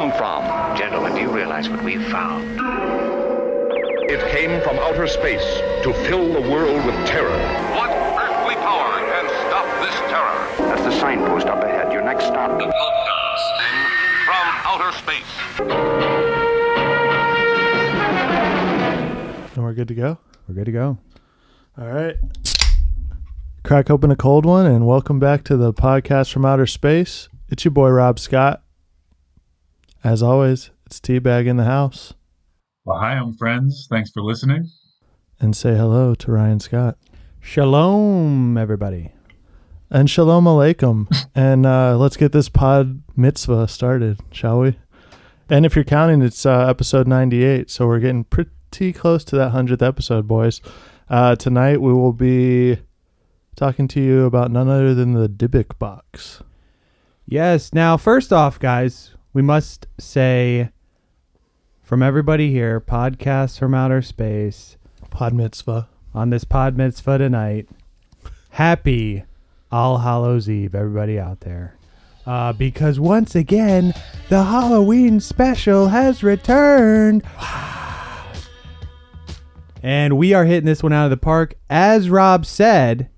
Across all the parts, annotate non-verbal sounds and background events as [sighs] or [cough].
come from? Gentlemen, do you realize what we've found? It came from outer space to fill the world with terror. What earthly power can stop this terror? That's the signpost up ahead. Your next stop. The broadcasting from outer space. And we're good to go. We're good to go. All right. Crack open a cold one and welcome back to the podcast from outer space. It's your boy Rob Scott. As always, it's Teabag in the house. Well, hi, I'm friends. Thanks for listening. And say hello to Ryan Scott. Shalom, everybody. And shalom alaikum. [laughs] and uh, let's get this pod mitzvah started, shall we? And if you're counting, it's uh, episode 98. So we're getting pretty close to that 100th episode, boys. Uh, tonight we will be talking to you about none other than the Dybbuk box. Yes. Now, first off, guys, we must say from everybody here, podcasts from outer space, Pod mitzvah. on this pod mitzvah tonight, happy All Hallows Eve, everybody out there. Uh, because once again, the Halloween special has returned. [sighs] And we are hitting this one out of the park. As Rob said,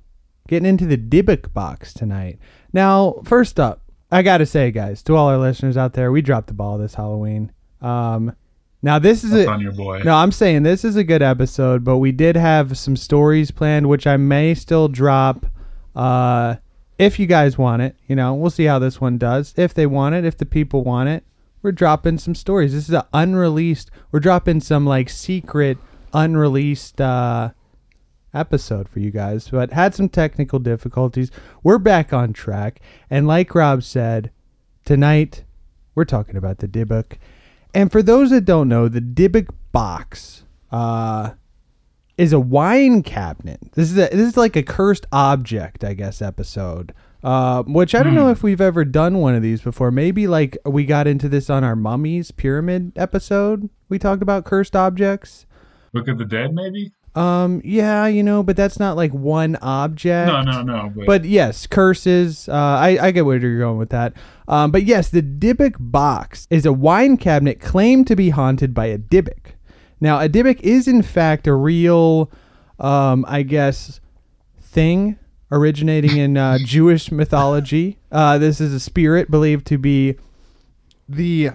getting into the Dybbuk box tonight. Now, first up, I got to say, guys, to all our listeners out there, we dropped the ball this Halloween. Um, now, this is That's a, on your boy. no, I'm saying this is a good episode, but we did have some stories planned, which I may still drop. Uh, if you guys want it, you know, we'll see how this one does. If they want it, if the people want it, we're dropping some stories. This is an unreleased. We're dropping some like secret, unreleased uh, episode for you guys, but had some technical difficulties. We're back on track, and like Rob said, tonight we're talking about the Dybbuk. And for those that don't know, the Dybbuk box uh, is a wine cabinet. This is a, this is like a cursed object, I guess, episode. Uh, which I don't know if we've ever done one of these before. Maybe like we got into this on our mummies pyramid episode. We talked about cursed objects. Look at the dead, maybe? Um, yeah, you know, but that's not like one object. No, no, no. But, But yes, curses. Uh, I, I get where you're going with that. Um, but yes, the Dybbuk box is a wine cabinet claimed to be haunted by a Dybbuk. Now, a Dybbuk is in fact a real, um, I guess, thing originating in uh, [laughs] Jewish mythology. Uh, this is a spirit believed to be the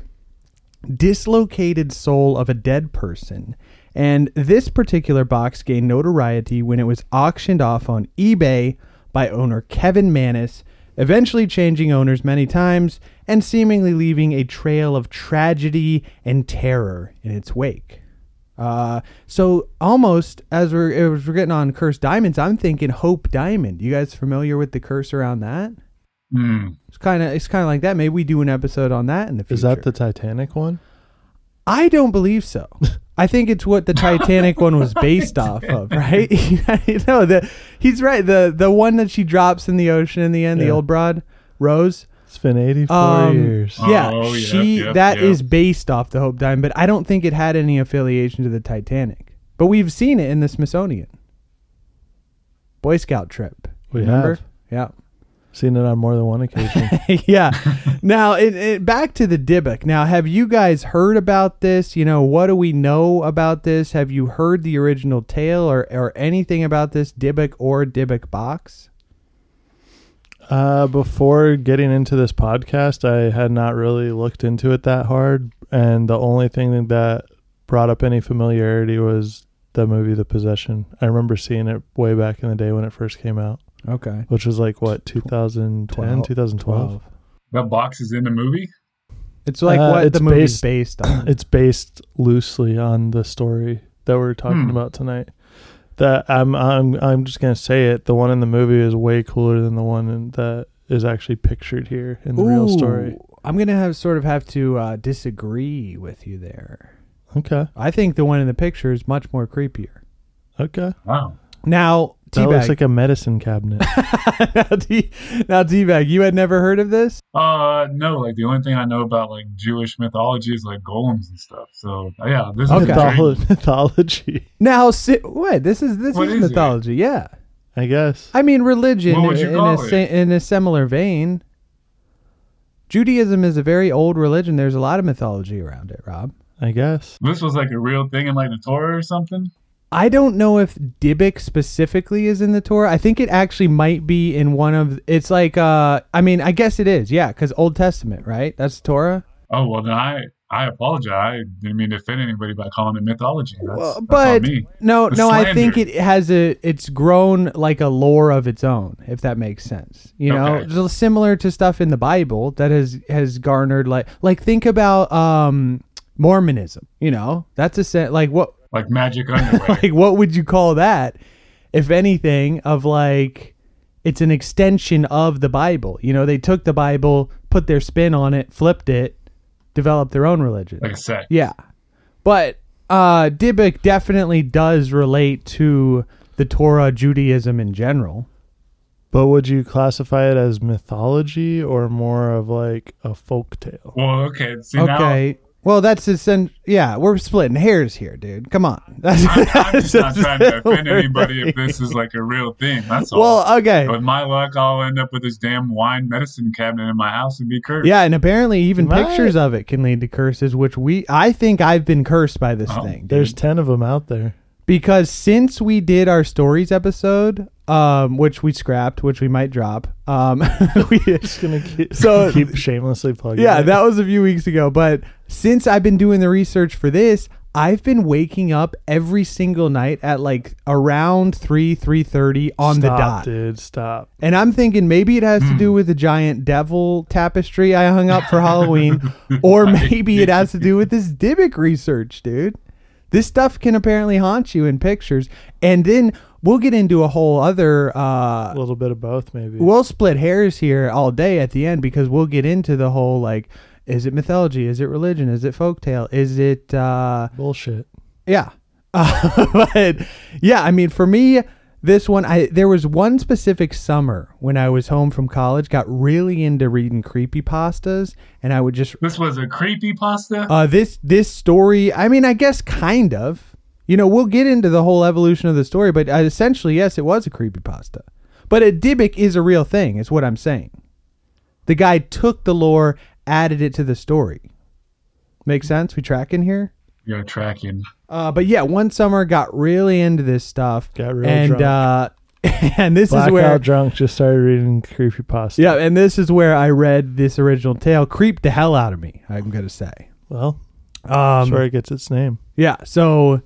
dislocated soul of a dead person. And this particular box gained notoriety when it was auctioned off on eBay by owner Kevin Mannis, eventually changing owners many times and seemingly leaving a trail of tragedy and terror in its wake. Uh, so almost as we're, as we're getting on cursed diamonds, I'm thinking Hope Diamond. You guys familiar with the curse around that? Hmm. It's kind of it's kind of like that. Maybe we do an episode on that in the future. Is that the Titanic one? I don't believe so. [laughs] I think it's what the Titanic one was based off of, [laughs] [laughs] right? no, the he's right. The the one that she drops in the ocean in the end, the old broad Rose. It's been 84 Um, years. Yeah, Oh, yeah, she yeah, that yeah. is based off the Hope Diamond, but I don't think it had any affiliation to the Titanic. But we've seen it in the Smithsonian Boy Scout trip. We Remember? have. Yeah. Seen it on more than one occasion. [laughs] yeah. now, it, it, back to the Dybbuk. Now, have you guys heard about this? You know, what do we know about this? Have you heard the original tale or, or anything about this Dybbuk or Dybbuk box? Uh, before getting into this podcast, I had not really looked into it that hard, and the only thing that brought up any familiarity was the movie The Possession. I remember seeing it way back in the day when it first came out, Okay. which was like what 2010, 2012. that box is in the movie? It's like Uh, what it's the movie's based, [clears throat] on. It's based loosely on the story that we're talking Hmm. about tonight. That I'm I'm I'm just gonna say it. The one in the movie is way cooler than the one in, that is actually pictured here in the real story. I'm gonna have sort of have to uh, disagree with you there. Okay, I think the one in the picture is much more creepier. okay. Wow. Now, That looks like a medicine cabinet. [laughs] now, T- now, Teabag, you had never heard of this? Uh, no, like the only thing I know about like Jewish mythology is like golems and stuff. So yeah, this is Okay. Mytholo- [laughs] mythology, Now, si- what? This is this What is is it? mythology. Yeah, I guess. I mean religion What would you in call a it? sa- in a similar vein. Judaism is a very old religion. There's a lot of mythology around it, Rob. I guess. This was like a real thing in like the Torah or something. I don't know if Dybbuk specifically is in the Torah. I think it actually might be in one of. It's like, uh, I mean, I guess it is, yeah, because Old Testament, right? That's Torah. Oh well, then I I apologize. I didn't mean to offend anybody by calling it mythology. That's, Well, that's but me. no, no, I think it has a. It's grown like a lore of its own, if that makes sense. You know, Okay. similar to stuff in the Bible that has has garnered like like think about um Mormonism. You know, that's a set like what like magic [laughs] underwear. like what would you call that if anything of like it's an extension of the bible you know they took the bible put their spin on it flipped it developed their own religion like a sect. yeah but uh Dybbuk definitely does relate to the torah judaism in general But would you classify it as mythology or more of like a folk tale? Well, okay. See now, okay well that's the yeah we're splitting hairs here dude come on [laughs] that's, I'm, I'm just not trying to offend anybody if this is like a real thing. That's all. well okay With my luck, I'll end up with this damn wine medicine cabinet in my house and be cursed. Yeah, and apparently even Right. pictures of it can lead to curses, which we I think I've been cursed by this Oh, thing. dude. There's 10 of them out there. Because since we did our stories episode, um, which we scrapped, which we might drop, um, [laughs] we, Just gonna keep, [laughs] So- [laughs] keep shamelessly plugging. yeah, it. that was a few weeks ago. But since I've been doing the research for this, I've been waking up every single night at like around three three thirty on the dot. dude. Stop. And I'm thinking maybe it has to Hmm. do with the giant devil tapestry I hung up for Halloween, or maybe it has to do with this Dybbuk research, dude. This stuff can apparently haunt you in pictures, and then we'll get into a whole other. Uh, A little bit of both, maybe. we'll split hairs here all day at the end because we'll get into the whole like, is it mythology? Is it religion? Is it folktale? Is it? uh Bullshit. yeah. Uh, [laughs] but yeah, I mean, for me, this one, I there was one specific summer when I was home from college, got really into reading creepy pastas, and I would just This was a creepy pasta. uh, this this story. I mean, I guess kind of. You know, we'll get into the whole evolution of the story, but uh, essentially, yes, it was a creepy pasta. But a Dybbuk is a real thing, is what I'm saying. The guy took the lore, added it to the story. Make sense? We tracking here? You're tracking. Uh, but yeah, one summer got really into this stuff. Got real and drunk. uh [laughs] and this Blackout is where drunk just started reading creepy pasta. Yeah, and this is where I read this original tale. Creeped the hell out of me, I'm gonna say. Well, Um that's where it gets its name. yeah, so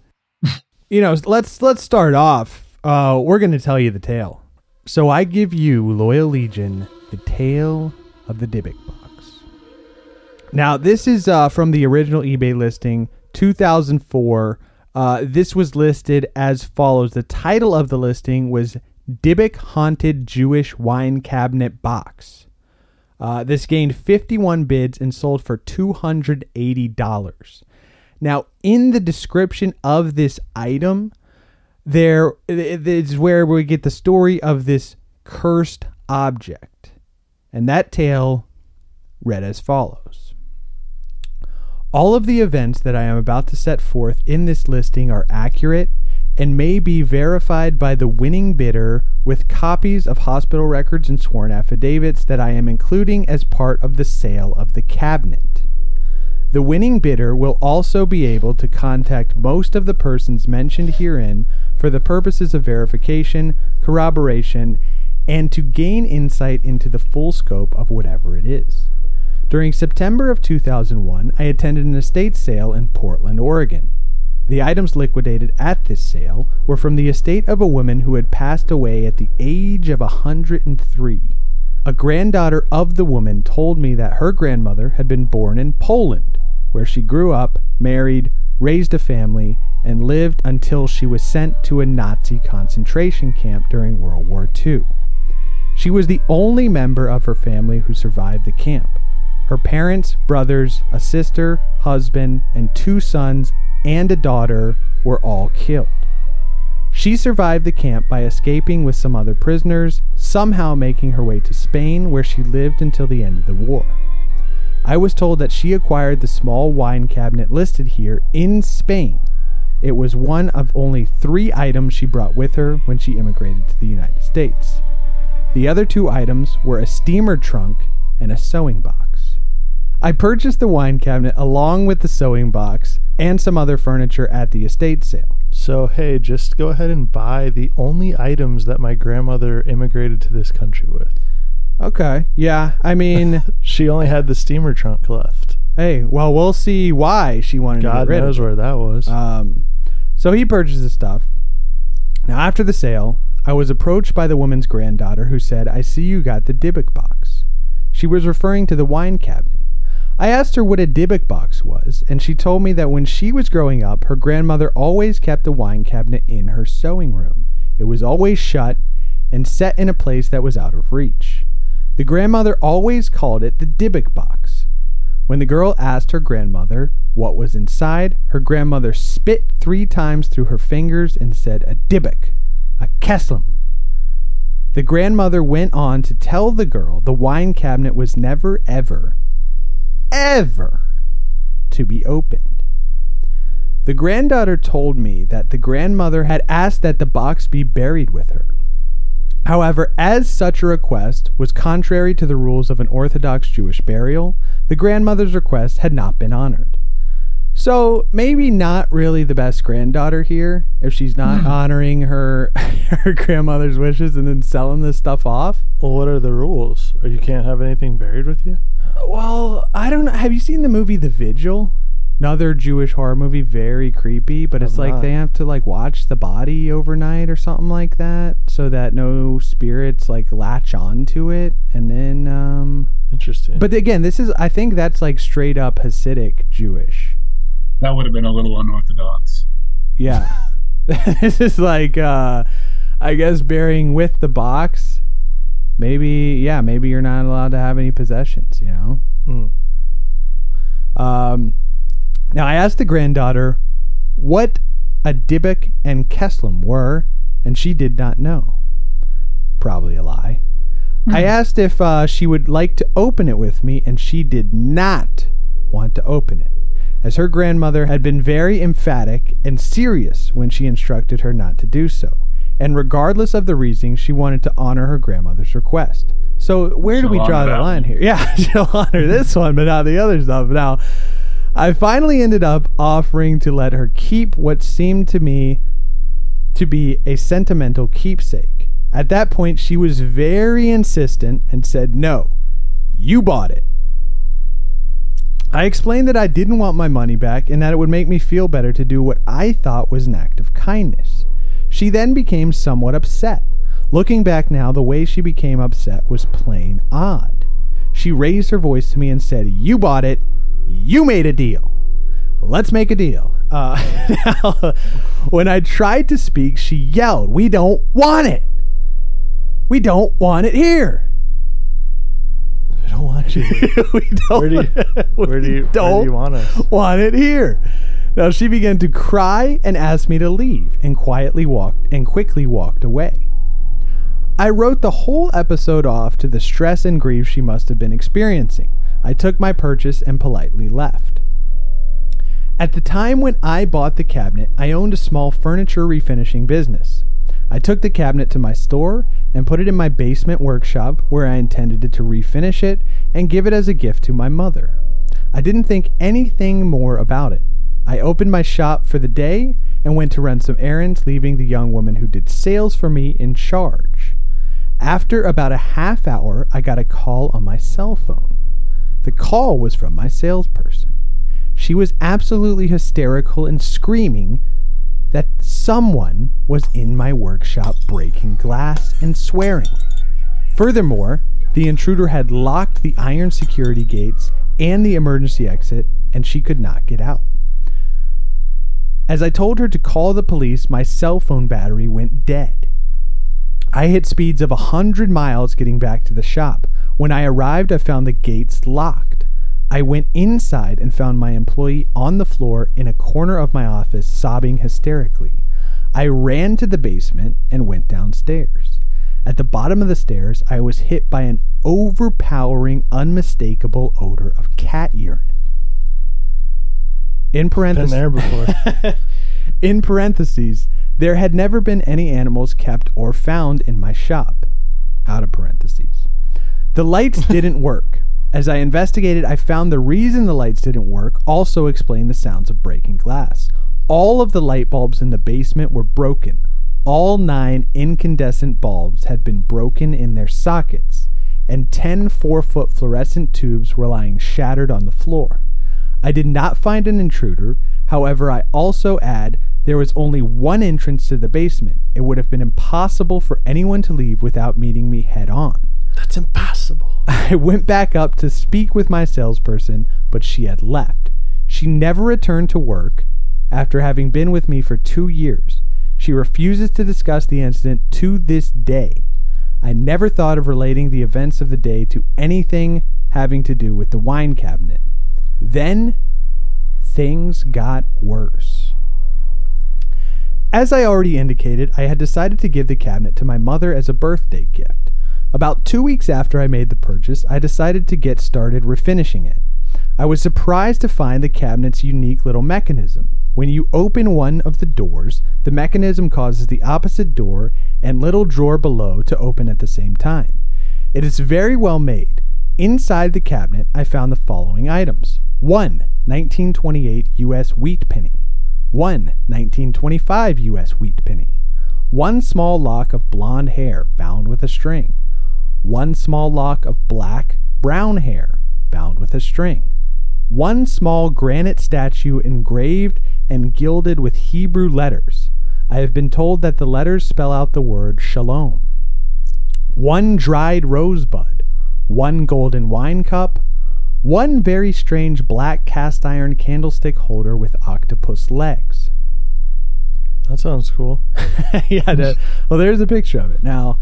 you know, let's let's start off. Uh we're gonna tell you the tale. So I give you, Loyal Legion, the tale of the Dybbuk box. Now, this is uh, from the original eBay listing, 2004. Uh, this was listed as follows. The title of the listing was Dybbuk Haunted Jewish Wine Cabinet Box. Uh, this gained 51 bids and sold for $280. Now, in the description of this item, there is where we get the story of this cursed object. And that tale read as follows. All of the events that I am about to set forth in this listing are accurate and may be verified by the winning bidder with copies of hospital records and sworn affidavits that I am including as part of the sale of the cabinet. The winning bidder will also be able to contact most of the persons mentioned herein for the purposes of verification, corroboration, and to gain insight into the full scope of whatever it is. During September of 2001, I attended an estate sale in Portland, Oregon. The items liquidated at this sale were from the estate of a woman who had passed away at the age of 103. A granddaughter of the woman told me that her grandmother had been born in Poland, where she grew up, married, raised a family, and lived until she was sent to a Nazi concentration camp during World War II. She was the only member of her family who survived the camp. Her parents, brothers, a sister, husband, and two sons and a daughter were all killed. She survived the camp by escaping with some other prisoners, somehow making her way to Spain, where she lived until the end of the war. I was told that she acquired the small wine cabinet listed here in Spain. It was one of only three items she brought with her when she immigrated to the United States. The other two items were a steamer trunk and a sewing box. I purchased the wine cabinet along with the sewing box and some other furniture at the estate sale. So, hey, just go ahead and buy the only items that my grandmother immigrated to this country with. Okay. Yeah. I mean, [laughs] She only had the steamer trunk left. hey, well, we'll see why she wanted to God get rid knows of it. where that was. Um, so he purchased the stuff. Now, after the sale, I was approached by the woman's granddaughter who said, I see you got the Dybbuk box. She was referring to the wine cabinet. I asked her what a Dybbuk box was, and she told me that when she was growing up, her grandmother always kept a wine cabinet in her sewing room. It was always shut and set in a place that was out of reach. The grandmother always called it the Dybbuk box. When the girl asked her grandmother what was inside, her grandmother spit three times through her fingers and said, A Dybbuk, a Kesslem. The grandmother went on to tell the girl the wine cabinet was never, ever, ever to be opened. The granddaughter told me that the grandmother had asked that the box be buried with her. However, as such a request was contrary to the rules of an Orthodox Jewish burial, the grandmother's request had not been honored. So maybe not really the best granddaughter here if she's not hmm. honoring her [laughs] her grandmother's wishes and then selling this stuff off. well, what are the rules? Or you can't have anything buried with you? Well, I don't know. Have you seen the movie The Vigil? Another Jewish horror movie, very creepy, but it's Have like not. they have to like watch the body overnight or something like that so that no spirits like latch onto it and then um Interesting. but again, this is I think that's like straight up Hasidic Jewish. That would have been a little unorthodox. Yeah. [laughs] this is like uh I guess burying with the box. Maybe yeah, maybe you're not allowed to have any possessions, you know? Mm. Um, now, I asked the granddaughter what a Dybbuk and Kesslem were, and she did not know. Probably a lie. I asked if uh, she would like to open it with me, and she did not want to open it, as her grandmother had been very emphatic and serious when she instructed her not to do so. And regardless of the reasoning, she wanted to honor her grandmother's request. So where do She'll we draw the line one. here? [laughs] Yeah, she'll honor this one, but not the other stuff. Now, I finally ended up offering to let her keep what seemed to me to be a sentimental keepsake. At that point, she was very insistent and said, No, you bought it. I explained that I didn't want my money back and that it would make me feel better to do what I thought was an act of kindness. She then became somewhat upset. Looking back now, the way she became upset was plain odd. She raised her voice to me and said, You bought it. You made a deal. Let's make a deal. Uh, [laughs] now, when I tried to speak, she yelled, We don't want it. We don't want it here. I don't want you. [laughs] we don't, [laughs] Where do you, where do you, where do don't you want us? want it here. Now she began to cry and asked me to leave and quietly walked and quickly walked away. I wrote the whole episode off to the stress and grief she must have been experiencing. I took my purchase and politely left. At the time when I bought the cabinet, I owned a small furniture refinishing business. I took the cabinet to my store and put it in my basement workshop where I intended to refinish it and give it as a gift to my mother. I didn't think anything more about it. I opened my shop for the day and went to run some errands, leaving the young woman who did sales for me in charge. After about a half hour, I got a call on my cell phone. The call was from my salesperson. She was absolutely hysterical and screaming that someone was in my workshop breaking glass and swearing. Furthermore, the intruder had locked the iron security gates and the emergency exit, and she could not get out. As I told her to call the police, my cell phone battery went dead. I hit speeds of a 100 miles getting back to the shop. When I arrived, I found the gates locked. I went inside and found my employee on the floor in a corner of my office, sobbing hysterically. I ran to the basement and went downstairs. At the bottom of the stairs, I was hit by an overpowering, unmistakable odor of cat urine. In Been parentheses, there before. [laughs] in parentheses, there had never been any animals kept or found in my shop. Out of parentheses. The lights [laughs] didn't work. As I investigated, I found the reason the lights didn't work also explained the sounds of breaking glass. All of the light bulbs in the basement were broken. All nine incandescent bulbs had been broken in their sockets, and ten four foot fluorescent tubes were lying shattered on the floor. I did not find an intruder. However, I also add there was only one entrance to the basement. It would have been impossible for anyone to leave without meeting me head on. That's impossible. [laughs] I went back up to speak with my salesperson, but she had left. She never returned to work after having been with me for two years. She refuses to discuss the incident to this day. I never thought of relating the events of the day to anything having to do with the wine cabinet. Then things got worse. As I already indicated, I had decided to give the cabinet to my mother as a birthday gift. About two weeks after I made the purchase, I decided to get started refinishing it. I was surprised to find the cabinet's unique little mechanism. When you open one of the doors, the mechanism causes the opposite door and little drawer below to open at the same time. It is very well made. Inside the cabinet, I found the following items 1. 1928 U.S. wheat penny. 1. 1925 U.S. wheat penny. One small lock of blonde hair bound with a string. One small lock of black, brown hair bound with a string. One small granite statue engraved and gilded with Hebrew letters. I have been told that the letters spell out the word shalom. One dried rosebud. One golden wine cup. One very strange black cast iron candlestick holder with octopus legs. That sounds cool. [laughs] yeah, that- well, there's a picture of it. Now,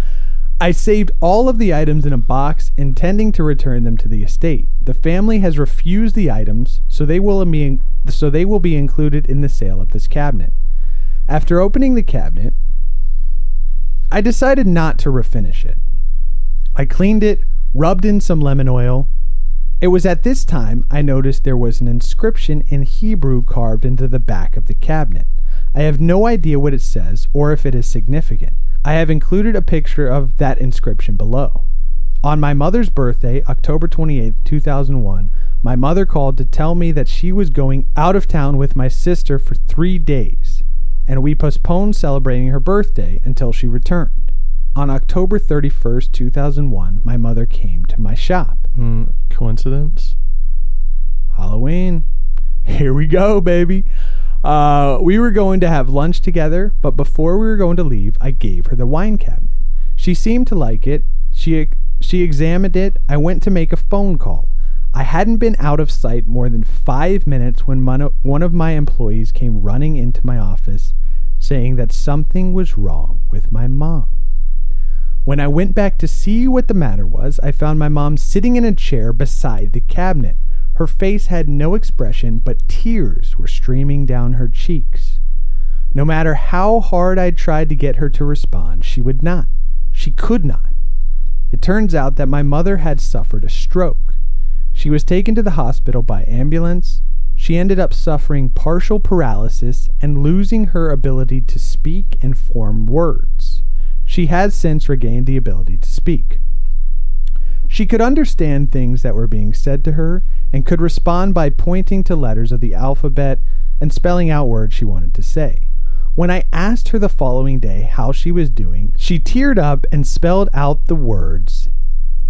I saved all of the items in a box, intending to return them to the estate. The family has refused the items, so they will be so they will be included in the sale of this cabinet. After opening the cabinet, I decided not to refinish it. I cleaned it, rubbed in some lemon oil. It was at this time I noticed there was an inscription in Hebrew carved into the back of the cabinet. I have no idea what it says or if it is significant. I have included a picture of that inscription below. On my mother's birthday, October 28, 2001, my mother called to tell me that she was going out of town with my sister for three days, and we postponed celebrating her birthday until she returned. On October 31st, 2001, my mother came to my shop. Mm, coincidence? Halloween. [laughs] Here we go, baby. Uh, we were going to have lunch together, but before we were going to leave, I gave her the wine cabinet. She seemed to like it. She she examined it. I went to make a phone call. I hadn't been out of sight more than five minutes when mon- one of my employees came running into my office saying that something was wrong with my mom. When I went back to see what the matter was, I found my mom sitting in a chair beside the cabinet. Her face had no expression, but tears were streaming down her cheeks. No matter how hard I tried to get her to respond, she would not. She could not. It turns out that my mother had suffered a stroke. She was taken to the hospital by ambulance. She ended up suffering partial paralysis and losing her ability to speak and form words. She has since regained the ability to speak. She could understand things that were being said to her and could respond by pointing to letters of the alphabet and spelling out words she wanted to say. When I asked her the following day how she was doing, she teared up and spelled out the words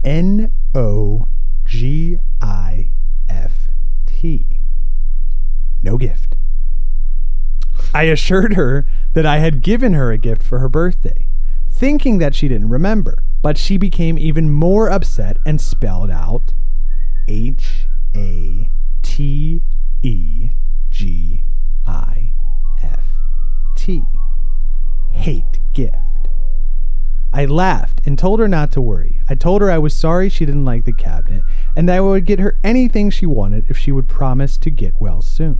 N O G I F T. No gift. I assured her that I had given her a gift for her birthday, thinking that she didn't remember, but she became even more upset and spelled out H A T E G I F T. Hate gift. I laughed and told her not to worry. I told her I was sorry she didn't like the cabinet and that I would get her anything she wanted if she would promise to get well soon.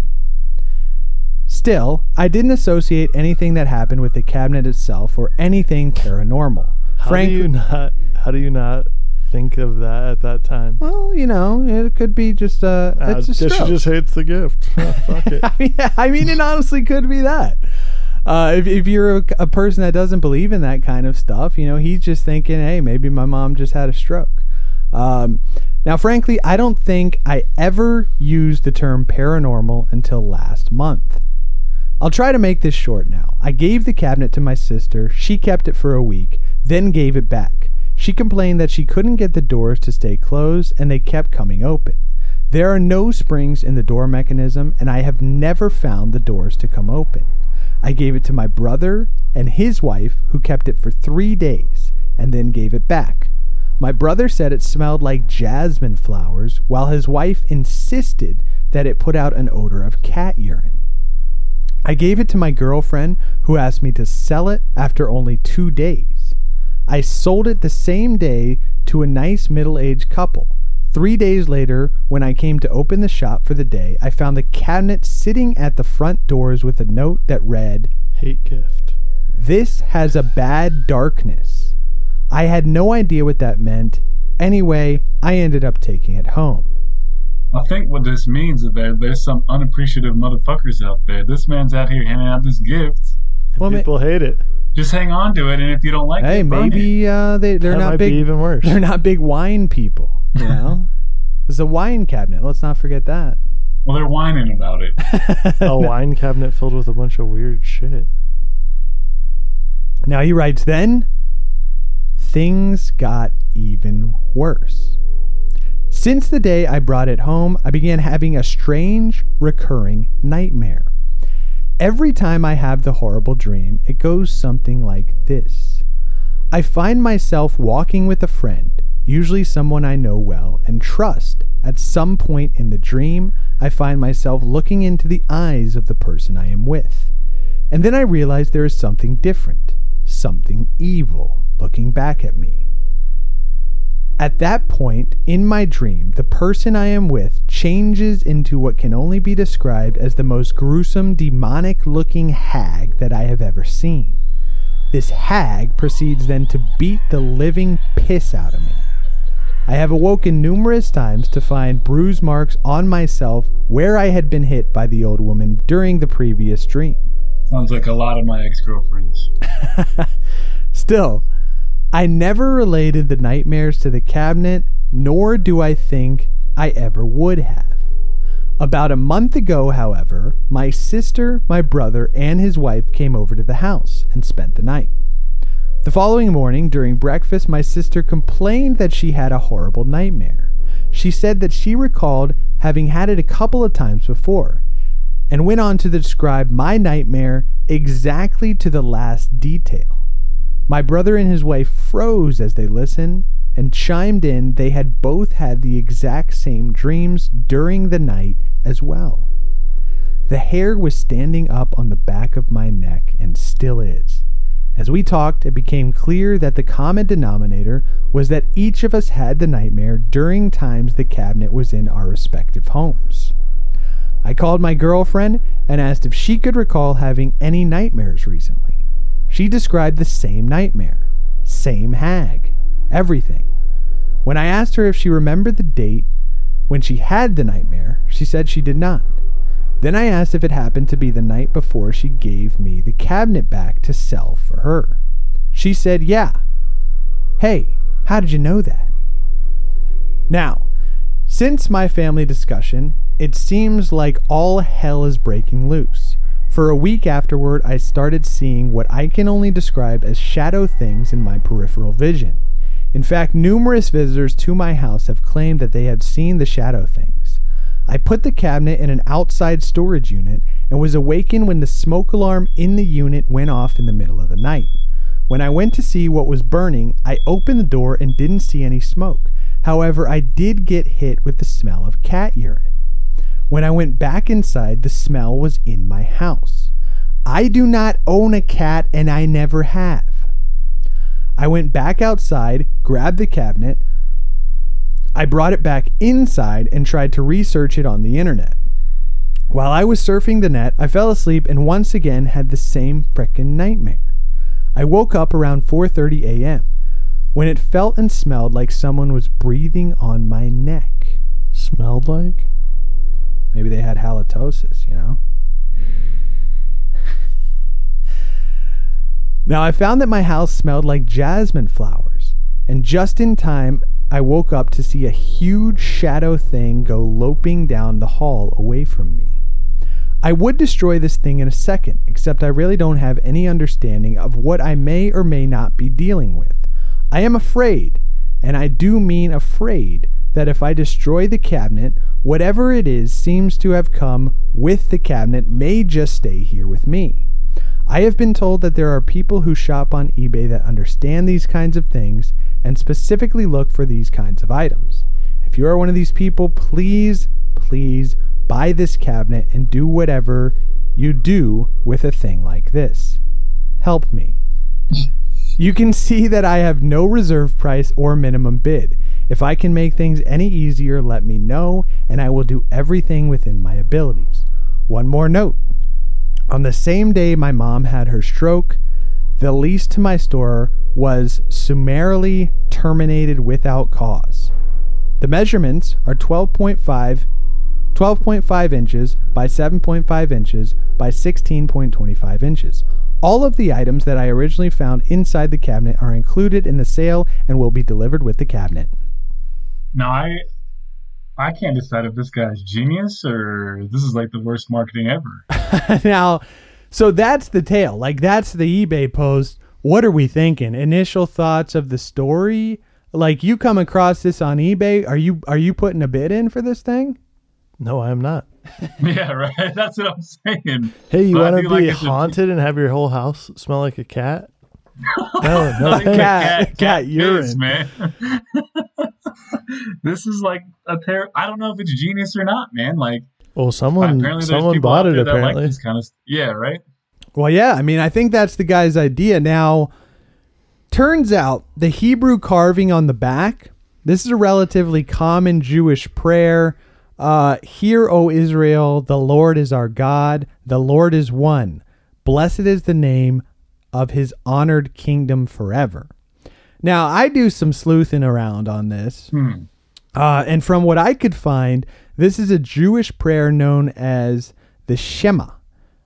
Still, I didn't associate anything that happened with the cabinet itself or anything paranormal. How Frank, do you not? How do you not think of that at that time? well, you know, it could be just a. Ah, it's a guess she just hates the gift. Ah, [laughs] Fuck it. I mean, I mean, it honestly could be that. Uh, if, if you're a, a person that doesn't believe in that kind of stuff, you know, he's just thinking, hey, maybe my mom just had a stroke. Um, now, frankly, I don't think I ever used the term paranormal until last month. I'll try to make this short now. I gave the cabinet to my sister. She kept it for a week, then gave it back. She complained that she couldn't get the doors to stay closed and they kept coming open. There are no springs in the door mechanism, and I have never found the doors to come open. I gave it to my brother and his wife, who kept it for three days and then gave it back. My brother said it smelled like jasmine flowers, while his wife insisted that it put out an odor of cat urine. I gave it to my girlfriend, who asked me to sell it after only two days. I sold it the same day to a nice middle aged couple. Three days later, when I came to open the shop for the day, I found the cabinet sitting at the front doors with a note that read, Hate gift. This has a bad darkness. I had no idea what that meant. Anyway, I ended up taking it home. I think what this means is that there's some unappreciative motherfuckers out there. This man's out here handing out this gift. And Well, ma- people hate it. Just hang on to it, and if you don't like Hey, it, burn it. maybe uh, they they're that not might big. be even worse. They're not big wine people. You know, there's a wine cabinet. Let's not forget that. Well, they're whining about it. [laughs] a wine cabinet filled with a bunch of weird shit. Now he writes, then things got even worse. Since the day I brought it home, I began having a strange, recurring nightmare. Every time I have the horrible dream, it goes something like this I find myself walking with a friend, usually someone I know well and trust. At some point in the dream, I find myself looking into the eyes of the person I am with. And then I realize there is something different, something evil looking back at me. At that point in my dream, the person I am with changes into what can only be described as the most gruesome, demonic looking hag that I have ever seen. This hag proceeds then to beat the living piss out of me. I have awoken numerous times to find bruise marks on myself where I had been hit by the old woman during the previous dream. Sounds like a lot of my ex-girlfriends. [laughs] Still, I never related the nightmares to the cabinet, nor do I think I ever would have. About a month ago, however, my sister, my brother, and his wife came over to the house and spent the night. The following morning, during breakfast, my sister complained that she had a horrible nightmare. She said that she recalled having had it a couple of times before, and went on to describe my nightmare exactly to the last detail. My brother and his wife froze as they listened and chimed in they had both had the exact same dreams during the night as well. The hair was standing up on the back of my neck and still is. As we talked, it became clear that the common denominator was that each of us had the nightmare during times the cabinet was in our respective homes. I called my girlfriend and asked if she could recall having any nightmares recently. She described the same nightmare, same hag, everything. When I asked her if she remembered the date when she had the nightmare, she said she did not. Then I asked if it happened to be the night before she gave me the cabinet back to sell for her. She said, Yeah. Hey, how did you know that? Now, since my family discussion, it seems like all hell is breaking loose. For a week afterward, I started seeing what I can only describe as shadow things in my peripheral vision. In fact, numerous visitors to my house have claimed that they have seen the shadow things. I put the cabinet in an outside storage unit and was awakened when the smoke alarm in the unit went off in the middle of the night. When I went to see what was burning, I opened the door and didn't see any smoke. However, I did get hit with the smell of cat urine. When I went back inside, the smell was in my house. I do not own a cat and I never have. I went back outside, grabbed the cabinet. I brought it back inside and tried to research it on the internet. While I was surfing the net, I fell asleep and once again had the same frickin' nightmare. I woke up around 4:30 a.m. when it felt and smelled like someone was breathing on my neck. Smelled like? Maybe they had halitosis, you know? now, I found that my house smelled like jasmine flowers, and just in time, I woke up to see a huge shadow thing go loping down the hall away from me. I would destroy this thing in a second, except I really don't have any understanding of what I may or may not be dealing with. I am afraid, and I do mean afraid, that if I destroy the cabinet, whatever it is seems to have come with the cabinet may just stay here with me. I have been told that there are people who shop on eBay that understand these kinds of things and specifically look for these kinds of items. If you are one of these people, please, please buy this cabinet and do whatever you do with a thing like this. Help me. You can see that I have no reserve price or minimum bid. If I can make things any easier, let me know, and I will do everything within my abilities. One more note. On the same day my mom had her stroke, the lease to my store was summarily terminated without cause. The measurements are 12.5 12.5 inches by 7.5 inches by 16.25 inches. All of the items that I originally found inside the cabinet are included in the sale and will be delivered with the cabinet. Now I I can't decide if this guy's genius or this is like the worst marketing ever. [laughs] now, so that's the tale. Like that's the eBay post. What are we thinking? Initial thoughts of the story? Like you come across this on eBay, are you are you putting a bid in for this thing? No, I am not. [laughs] yeah, right. [laughs] That's what I'm saying. Hey, you want to feel like be a- haunted and have your whole house smell like a cat? [laughs] No, no, Like cat- cat piss, urine. man. [laughs] this is like a pair. I don't know if it's genius or not, man. Like Well, someone apparently someone bought it like apparently. this kind of yeah, right. Well, yeah, I mean, I think that's the guy's idea. Now, turns out the Hebrew carving on the back, this is a relatively common Jewish prayer. Uh, Hear, O Israel, the Lord is our God, the Lord is one. Blessed is the name of his honored kingdom forever. Now, I do some sleuthing around on this. Uh, and from what I could find, this is a Jewish prayer known as the Shema.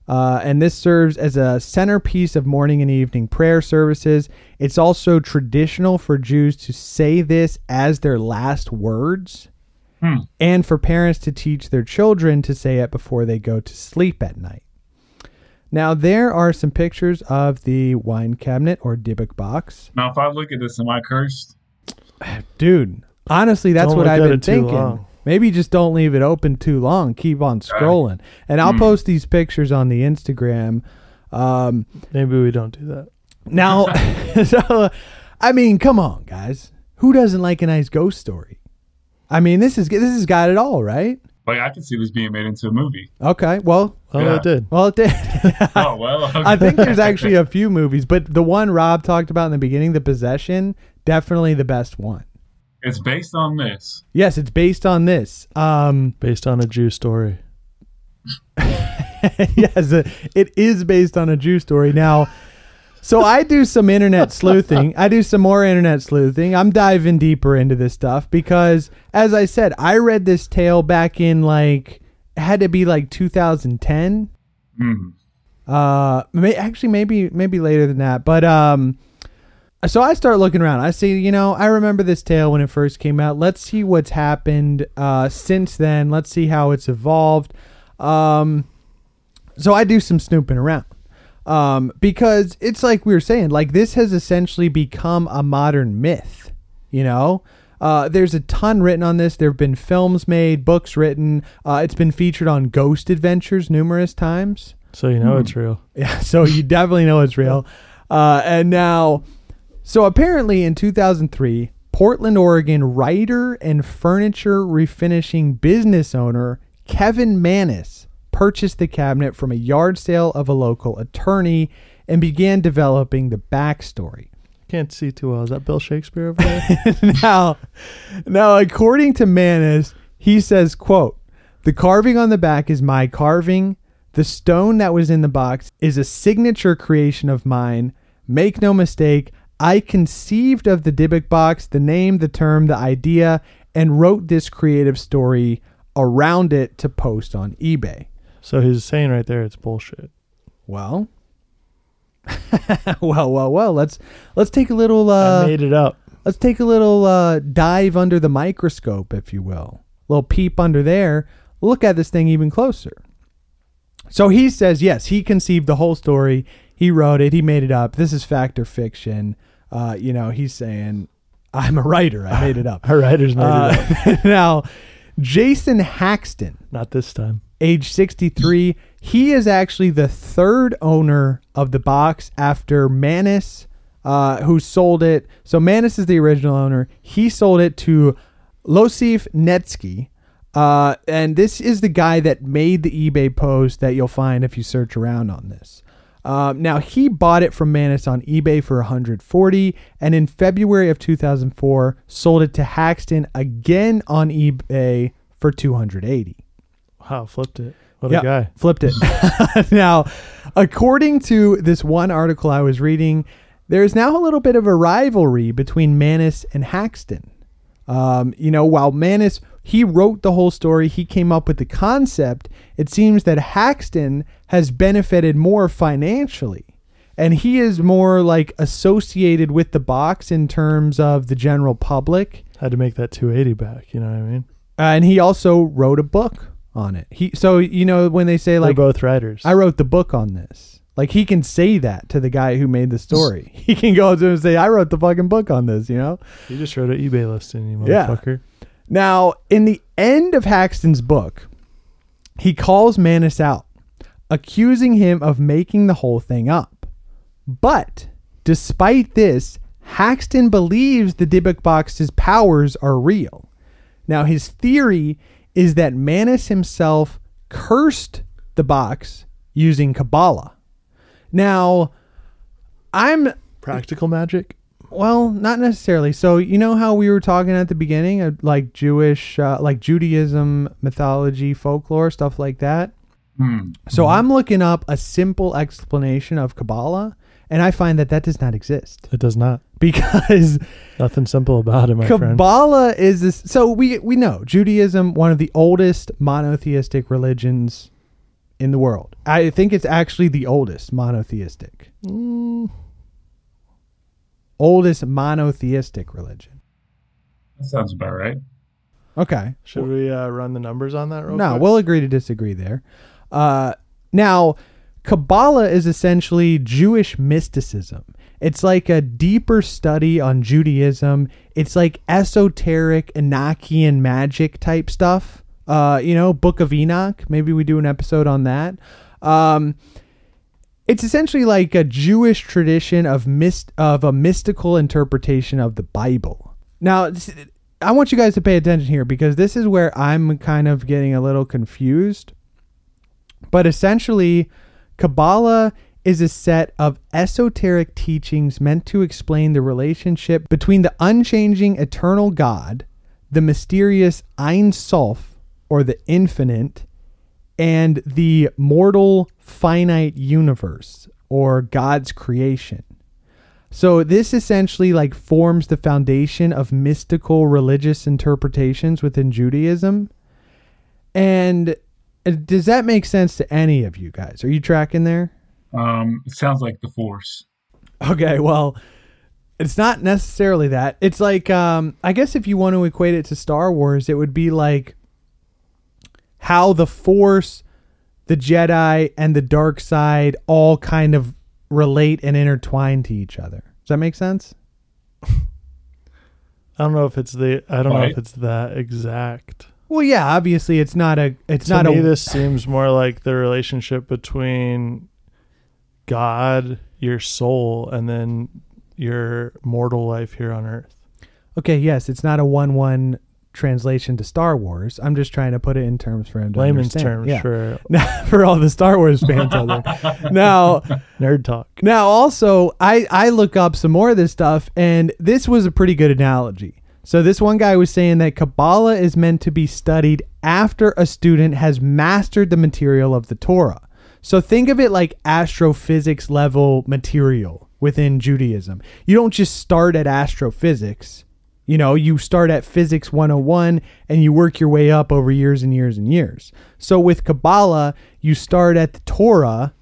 Uh, and this serves as a centerpiece of morning and evening prayer services. It's also traditional for Jews to say this as their last words and for parents to teach their children to say it before they go to sleep at night. Now, there are some pictures of the wine cabinet or Dybbuk box. Now, if I look at this, am I cursed? [sighs] Dude, honestly, that's Don't what I've been thinking. Maybe just don't leave it open too long. Keep on scrolling. And I'll post these pictures on the Instagram. Um, Maybe we don't do that. now, [laughs] [laughs] so, I mean, come on, guys. Who doesn't like a nice ghost story? I mean, this is this has got it all, right? Like I can see this being made into a movie. Okay. Well, Well, Yeah. it did. well, it did. [laughs] Oh well, okay. I think there's actually a few movies, but the one Rob talked about in the beginning, The Possession, definitely the best one. it's based on this. Yes, it's based on this. Um, Based on a Jew story. [laughs] yes, it- it is based on a Jew story. Now, so I do some internet sleuthing. I do some more internet sleuthing. I'm diving deeper into this stuff because, as I said, I read this tale back in like had to be like 2010. Hmm. Uh, may, actually, maybe maybe later than that. But um, so I start looking around. I see, you know, I remember this tale when it first came out. Let's see what's happened uh, since then. Let's see how it's evolved. Um, so I do some snooping around. Um, because it's like we were saying, like this has essentially become a modern myth, you know? Uh, there's a ton written on this. There have been films made, books written. Uh, it's been featured on Ghost Adventures numerous times. So you know it's real. [laughs] Yeah, so you definitely know it's real. Uh, and now, so apparently in 2003, Portland, Oregon writer and furniture refinishing business owner Kevin Mannis purchased the cabinet from a yard sale of a local attorney and began developing the backstory. Can't see too well. Is that Bill Shakespeare over there? [laughs] now, now, according to Mannis, he says, "quote The carving on the back is my carving. The stone that was in the box is a signature creation of mine. Make no mistake, I conceived of the Dybbuk box, the name, the term, the idea, and wrote this creative story around it to post on eBay." So he's saying right there it's bullshit. Well, [laughs] well, well, well. Let's let's take a little. I Uh, made it up. let's take a little uh, dive under the microscope, if you will. A little peep under there. Look at this thing even closer. So he says, yes, he conceived the whole story. He wrote it. He made it up. This is fact or fiction. Uh, you know, he's saying, I'm a writer. I made it up. [laughs] Our writers made it up. Uh, [laughs] now, Jason Haxton, Not this time. Age 63, he is actually the third owner of the box after Mannis, uh, who sold it. So Mannis is the original owner. He sold it to Iosif Neitzke. Uh, and this is the guy that made the eBay post that you'll find if you search around on this. Um, now he bought it from Mannis on eBay for 140, and in February of 2004 sold it to Haxton again on eBay for 280. Wow, flipped it. What Yeah, a guy. Flipped it. [laughs] now, according to this one article I was reading, there is now a little bit of a rivalry between Mannis and Haxton. Um, you know, while Mannis he wrote the whole story, he came up with the concept. It seems that Haxton has benefited more financially, and he is more like associated with the box in terms of the general public. Had to make that 280 back. You know what I mean? Uh, and he also wrote a book on it. He so you know when they say like They're both writers. I wrote the book on this. Like he can say that to the guy who made the story. [laughs] He can go to him and say, "I wrote the fucking book on this." You know. you just wrote an eBay listing, you Yeah. motherfucker. Now, in the end of Haxton's book, he calls Mannis out, accusing him of making the whole thing up. But despite this, Haxton believes the Dybbuk box's powers are real. Now, his theory is that Mannis himself cursed the box using Kabbalah. Now, I'm Practical magic. well, not necessarily. So you know how we were talking at the beginning of like Jewish, uh, like Judaism, mythology, folklore, stuff like that. Hmm. So I'm looking up a simple explanation of Kabbalah, and I find that that does not exist It does not. because [laughs] Nothing simple about it, my friend. Kabbalah is this. So we we know Judaism, one of the oldest monotheistic religions in the world. I think it's actually the oldest monotheistic, Mm, oldest monotheistic religion. That sounds about right. Okay. should we uh, run the numbers on that real No, quick? we'll agree to disagree there. Uh, now, Kabbalah is essentially Jewish mysticism. It's like a deeper study on Judaism. It's like esoteric Enochian magic type stuff. Uh, you know, Book of Enoch. Maybe we do an episode on that. Um, it's essentially like a Jewish tradition of mist of a mystical interpretation of the Bible. Now, I want you guys to pay attention here because this is where I'm kind of getting a little confused. But essentially, Kabbalah is a set of esoteric teachings meant to explain the relationship between the unchanging eternal God, the mysterious Ein Sof, or the infinite, and the mortal finite universe, or God's creation. So this essentially like forms the foundation of mystical religious interpretations within Judaism. And does that make sense to any of you guys? Are you tracking there? Um, it sounds like the Force. Okay, well, it's not necessarily that. It's like um I guess if you want to equate it to Star Wars, it would be like how the Force, the Jedi, and the dark side all kind of relate and intertwine to each other. Does that make sense? [laughs] I don't know if it's the. I don't know if it's that exact. Well, yeah, obviously it's not a it's to not me, a this seems more like the relationship between God, your soul, and then your mortal life here on Earth. Okay, yes, it's not a one-one translation to Star Wars. I'm just trying to put it in terms for him to Layman's understand. terms Yeah. for [laughs] for all the Star Wars fans out there. [laughs] Now, nerd talk. now also I I look up some more of this stuff and this was a pretty good analogy. So this one guy was saying that Kabbalah is meant to be studied after a student has mastered the material of the Torah. So think of it like astrophysics level material within Judaism. You don't just start at astrophysics. You know, you start at physics 101 and you work your way up over years and years and years. So with Kabbalah, you start at the Torah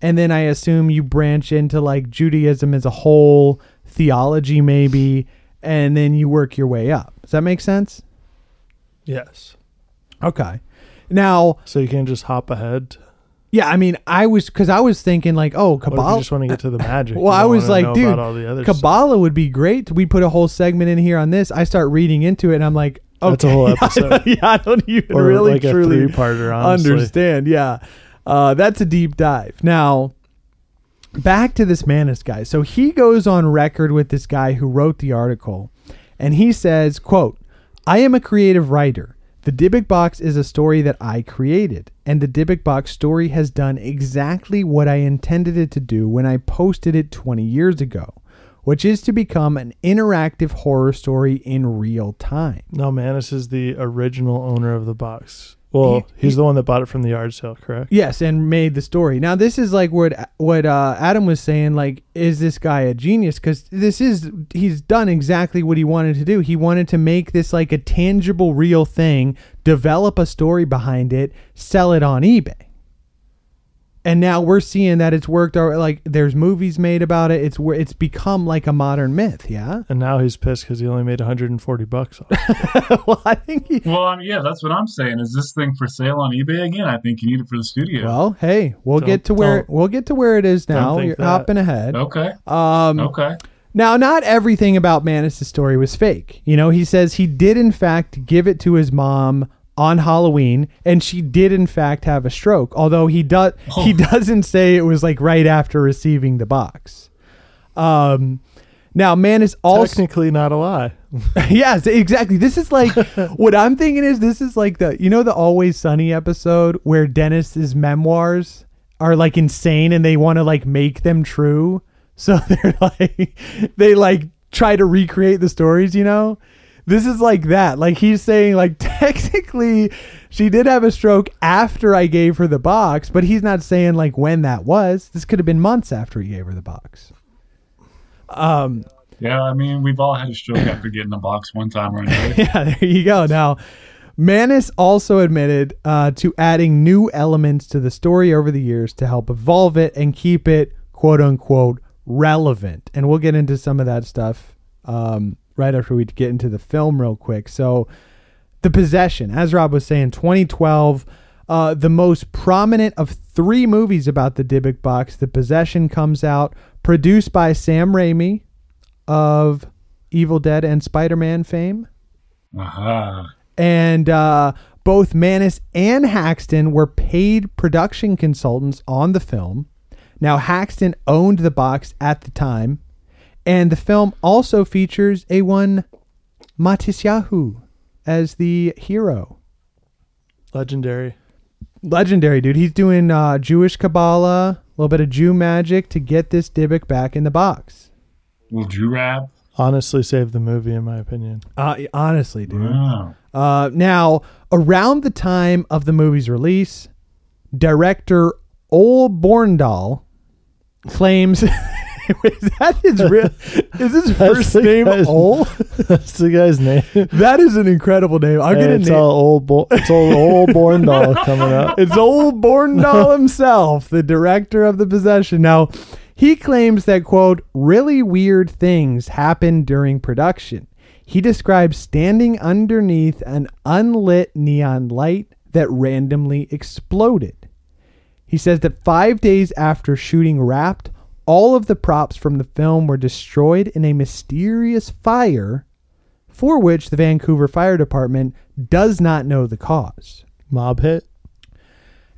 and then I assume you branch into like Judaism as a whole, theology maybe, and then you work your way up. Does that make sense? Yes. Okay. Now, So you can just hop ahead. yeah, I mean, I was because I was thinking like, oh, What if you Kabbalah. just want to get to the magic? [laughs] Well, You I don't was wanna like, know dude, about all the other stuff. Kabbalah would be great. We put a whole segment in here on this. I start reading into it, and I'm like, okay, That's a whole [laughs] episode. yeah, [laughs] I don't even Or really like a truly three-parter, honestly. understand. Yeah, uh, that's a deep dive. Now, back to this Mannis guy. So he goes on record with this guy who wrote the article, and he says, "quote I am a creative writer." The Dybbuk box is a story that I created, and the Dybbuk box story has done exactly what I intended it to do when I posted it 20 years ago, which is to become an interactive horror story in real time. No, Mannis is the original owner of the box. Well, He- he's he- the one that bought it from the yard sale, correct? Yes, and made the story. Now this is like what what uh, Adam was saying. Like, is this guy a genius? Because this is he's done exactly what he wanted to do. He wanted to make this like a tangible, real thing, develop a story behind it, sell it on eBay. And now we're seeing that it's worked. Or like, there's movies made about it. It's where it's become like a modern myth. Yeah. And now he's pissed because he only made 140 bucks. Off. [laughs] well, I think. He, Well, um, yeah, that's what I'm saying. Is this thing for sale on eBay again? I think you need it for the studio. well, hey, we'll Don't- get to where we'll get to where it is now. You're that. hopping ahead. okay, Um, okay. Now, not everything about Mannis' story was fake. You know, he says he did, in fact, give it to his mom on Halloween, and she did, in fact, have a stroke. Although he does, he doesn't say it was like right after receiving the box. Um, now Mannis also, Technically, not a lie. [laughs] yes, exactly. This is like [laughs] what I'm thinking is this is like the you know the Always Sunny episode where Dennis's memoirs are like insane and they want to like make them true. So [laughs] they're like they like try to recreate the stories, you know? This is like that. Like he's saying like [laughs] technically she did have a stroke after I gave her the box, but he's not saying like when that was. This could have been months after he gave her the box. Um Yeah, I mean, we've all had a stroke after getting the box one time or another. [laughs] yeah, there you go. Now, Mannis also admitted uh, to adding new elements to the story over the years to help evolve it and keep it quote unquote relevant. And we'll get into some of that stuff um, right after we get into the film, real quick. So, The Possession, as Rob was saying, 2012. Uh, the most prominent of three movies about the Dybbuk box, The Possession, comes out, produced by Sam Raimi of Evil Dead and Spider Man fame Aha. and uh, both Mannis and Haxton were paid production consultants on the film. Now, Haxton owned the box at the time, and the film also features a one Matisyahu as the hero. Legendary. Legendary, dude. He's doing uh, Jewish Kabbalah, a little bit of Jew magic to get this Dybbuk back in the box. Little Jew rap. Honestly, saved the movie, in my opinion. Uh, honestly, dude. Wow. Uh, now, around the time of the movie's release, director Ol Bornedal claims. [laughs] Wait, [laughs] is that his real? Is his first name guy's- Ol? [laughs] That's the guy's name. That is an incredible name. I'm gonna it's name. all old. Bo- it's old old Bornedal [laughs] coming up. It's old Bornedal himself, the director of the possession. Now, he claims that quote really weird things happened during production. He describes standing underneath an unlit neon light that randomly exploded. He says that five days after shooting Wrapped, all of the props from the film were destroyed in a mysterious fire for which the Vancouver Fire Department does not know the cause. Mob hit.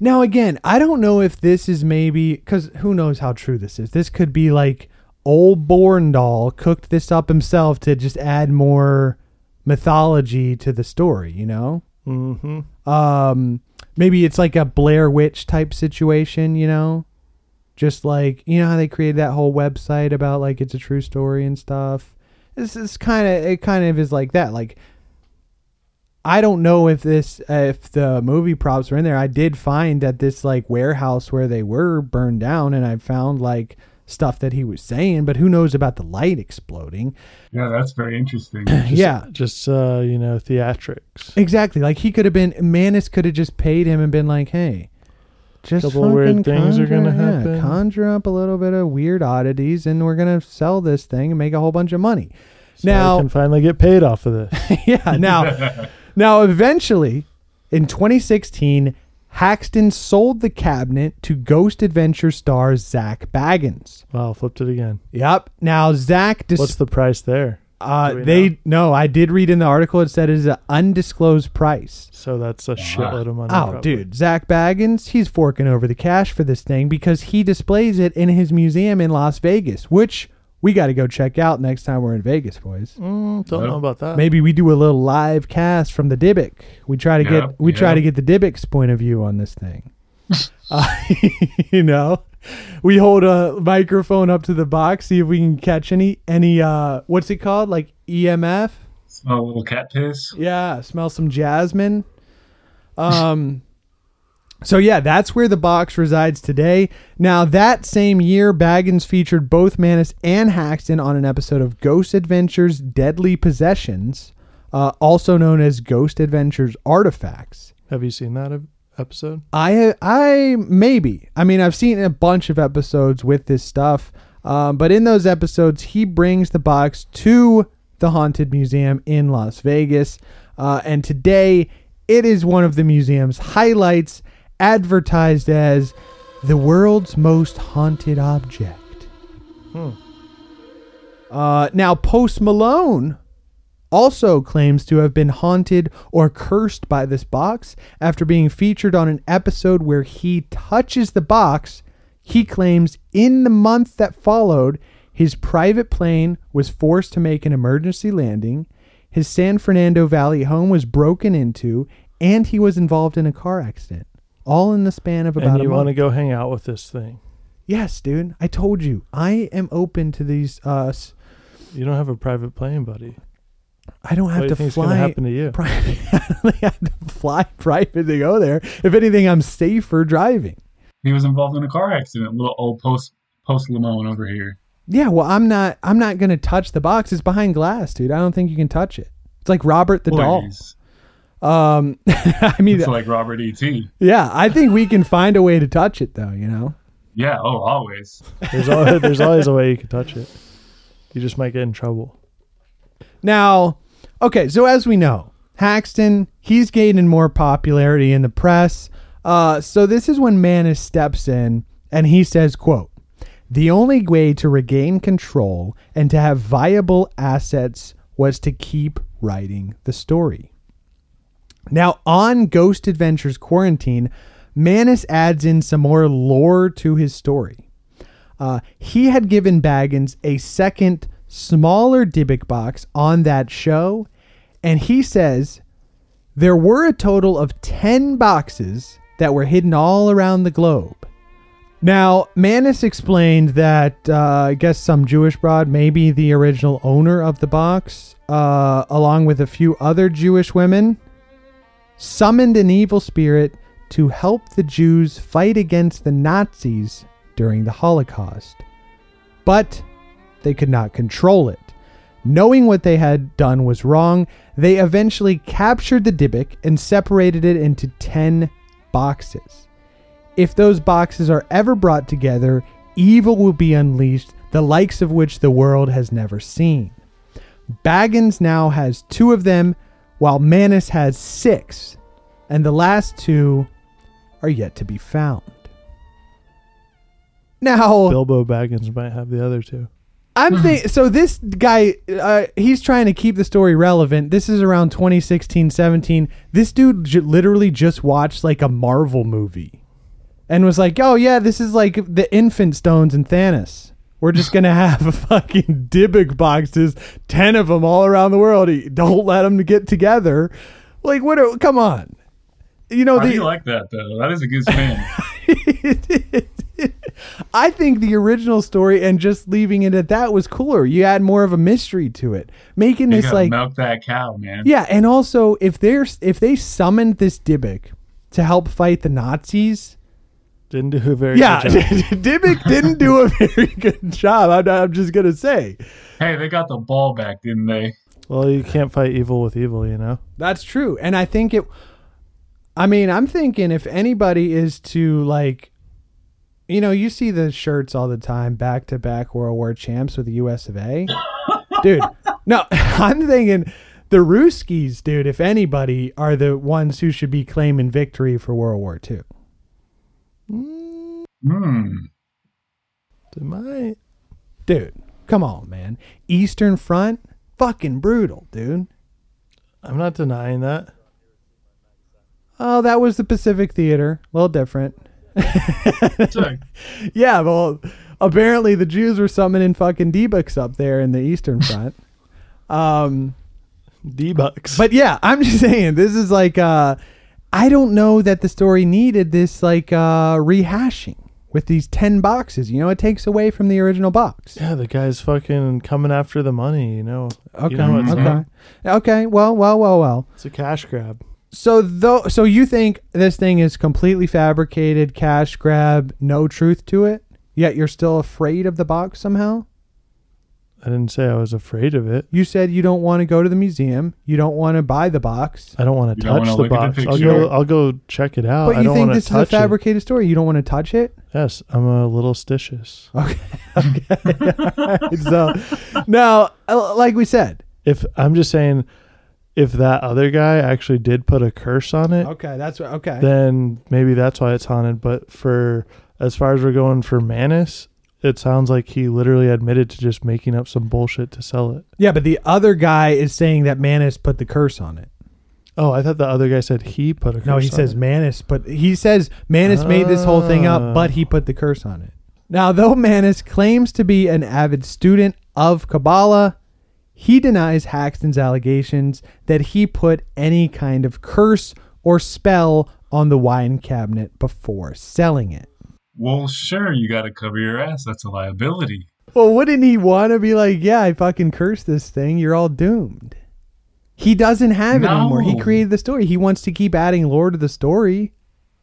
Now, again, I don't know if this is maybe because who knows how true this is. This could be like old Bornedal cooked this up himself to just add more mythology to the story, you know? Mm-hmm. Um, maybe it's like a Blair Witch type situation, you know? Just like, you know how they created that whole website about like it's a true story and stuff? This is kind of, it kind of is like that. Like, I don't know if this if the movie props were in there. I did find that this like warehouse where they were burned down, and I found like stuff that he was saying, but who knows about the light exploding? Yeah, that's very interesting. [clears throat] yeah, Just uh, you know, theatrics. exactly. Like he could have been Mannis could have just paid him and been like, "Hey, just Couple weird fucking things are gonna conjure- yeah, happen." conjure up a little bit of weird oddities, and we're gonna sell this thing and make a whole bunch of money." So I can finally get paid off of this. [laughs] yeah. Now, [laughs] now, eventually, in 2016, Haxton sold the cabinet to Ghost Adventure star Zak Bagans. Wow, flipped it again. Yep. Now, Zach. Dis- What's the price there? Uh, they know? no, I did read in the article. It said it is an undisclosed price. So that's a shitload of money. Oh, probably. dude, Zak Bagans, he's forking over the cash for this thing because he displays it in his museum in Las Vegas, which we got to go check out next time we're in Vegas, boys. Mm, don't know about that. Maybe we do a little live cast from the Dybbuk. We try to Yeah, get we try to get the Dybbuk's point of view on this thing. [laughs] uh, [laughs] you know, [laughs] we hold a microphone up to the box, see if we can catch any any uh what's it called like EMF. Smell a little cat piss. Yeah, smell some jasmine. Um [laughs] So yeah, that's where the box resides today. Now that same year, Bagans featured both Mannis and Haxton on an episode of Ghost Adventures Deadly Possessions, uh, also known as Ghost Adventures Artifacts. Have you seen that ep- episode? I I maybe. I mean, I've seen a bunch of episodes with this stuff, um, but in those episodes, he brings the box to the haunted museum in Las Vegas, uh, and today it is one of the museum's highlights, advertised as the world's most haunted object. Hmm. Uh, now, Post Malone also claims to have been haunted or cursed by this box after being featured on an episode where he touches the box. He claims in the month that followed, his private plane was forced to make an emergency landing, his San Fernando Valley home was broken into, and he was involved in a car accident. All in the span of about and you want to go hang out with this thing? yes, dude. I told you. I am open to these. Uh, You don't have a private plane, buddy. I don't have What do you to fly. gonna happen to you? Private. [laughs] I don't think I have to fly private to go there. If anything, I'm safer driving. He was involved in a car accident. Little old post post Lamone over here. Yeah, well, I'm not. I'm not gonna touch the box. It's behind glass, dude. I don't think you can touch it. It's like Robert the doll. Um, [laughs] I mean, It's like Robert E. T. yeah, I think we can find a way to touch it, though. You know. Yeah. Oh, always. There's always, [laughs] there's always a way you can touch it. You just might get in trouble. Now, okay, so as we know, Haxton, he's gaining more popularity in the press. Uh, so this is when Mannis steps in and he says, quote, the only way to regain control and to have viable assets was to keep writing the story. Now, on Ghost Adventures Quarantine, Mannis adds in some more lore to his story. Uh, he had given Bagans a second, smaller Dybbuk box on that show, and he says there were a total of 10 boxes that were hidden all around the globe. Now, Mannis explained that uh, I guess some Jewish broad, maybe the original owner of the box, uh, along with a few other Jewish women, summoned an evil spirit to help the Jews fight against the Nazis during the Holocaust. But they could not control it. Knowing what they had done was wrong, they eventually captured the Dybbuk and separated it into 10 boxes. If those boxes are ever brought together, evil will be unleashed, the likes of which the world has never seen. Bagans now has two of them, while Mannis has six, and the last two are yet to be found. Now, Bilbo Baggins might have the other two. I'm think so. This guy, uh, he's trying to keep the story relevant. This is around 2016, 17. This dude j- literally just watched like a Marvel movie, and was like, "Oh yeah, this is like the Infant Stones and Thanos. We're just gonna [laughs] have a [laughs] fucking Dybbuk boxes, ten of them all around the world. Don't let them get together. Like, what? Are, come on, you know I the do like that though. That is a good spin. [laughs] [laughs] I think the original story and just leaving it at that was cooler. You add more of a mystery to it, making you this like milk that cow, man. yeah. And also, if there's if they summoned this Dybbuk to help fight the Nazis, Didn't do a very yeah, good job. [laughs] Dybbuk didn't do a very good job. I'm, I'm just gonna say Hey, they got the ball back, didn't they? Well, you can't fight evil with evil, you know. that's true, and I think it. I mean, I'm thinking if anybody is to like you know, you see the shirts all the time, back to back World War champs with the US of A. Dude, No, [laughs] I'm thinking the Ruskies, dude, if anybody, are the ones who should be claiming victory for World War II. Hmm. They might. Dude, come on, man. Eastern Front, fucking brutal, dude. I'm not denying that. Oh, that was the Pacific Theater. A little different. So, [laughs] Yeah, well, apparently the Jews were summoning fucking D-Bucks up there in the Eastern Front. [laughs] um, D-Bucks. but yeah, I'm just [laughs] saying this is like uh I don't know that the story needed this like uh rehashing with these 10 boxes. You know, it takes away from the original box. yeah, the guy's fucking coming after the money, you know. Okay. You know okay. up. Okay. Well, well, well, well. It's a cash grab. So though so you think this thing is completely fabricated, cash grab, no truth to it? Yet you're still afraid of the box somehow? I didn't say I was afraid of it. You said you don't want to go to the museum. You don't want to buy the box. I don't want You to don't touch wanna the look at box. the I'll picture? go. I'll go check it out. But I you don't think want this to is a touch it. fabricated story. You don't want to touch it? Yes, I'm a little stitious. Okay. [laughs] okay. [laughs] so now, uh, like we said. If I'm just saying, if that other guy actually did put a curse on it, Okay, that's what- okay. then maybe that's why it's haunted. But for as far as we're going for Mannis, it sounds like he literally admitted to just making up some bullshit to sell it. yeah, but the other guy is saying that Mannis put the curse on it. Oh, I thought the other guy said he put a curse. No, he on says it. Mannis, but he says Mannis made this whole thing up, but he put the curse on it. Now, though Mannis claims to be an avid student of Kabbalah, he denies Haxton's allegations that he put any kind of curse or spell on the wine cabinet before selling it. well, sure, you got to cover your ass. That's a liability. Well, wouldn't he want to be like, yeah, I fucking cursed this thing. You're all doomed. He doesn't have it anymore. He created the story. He wants to keep adding lore to the story.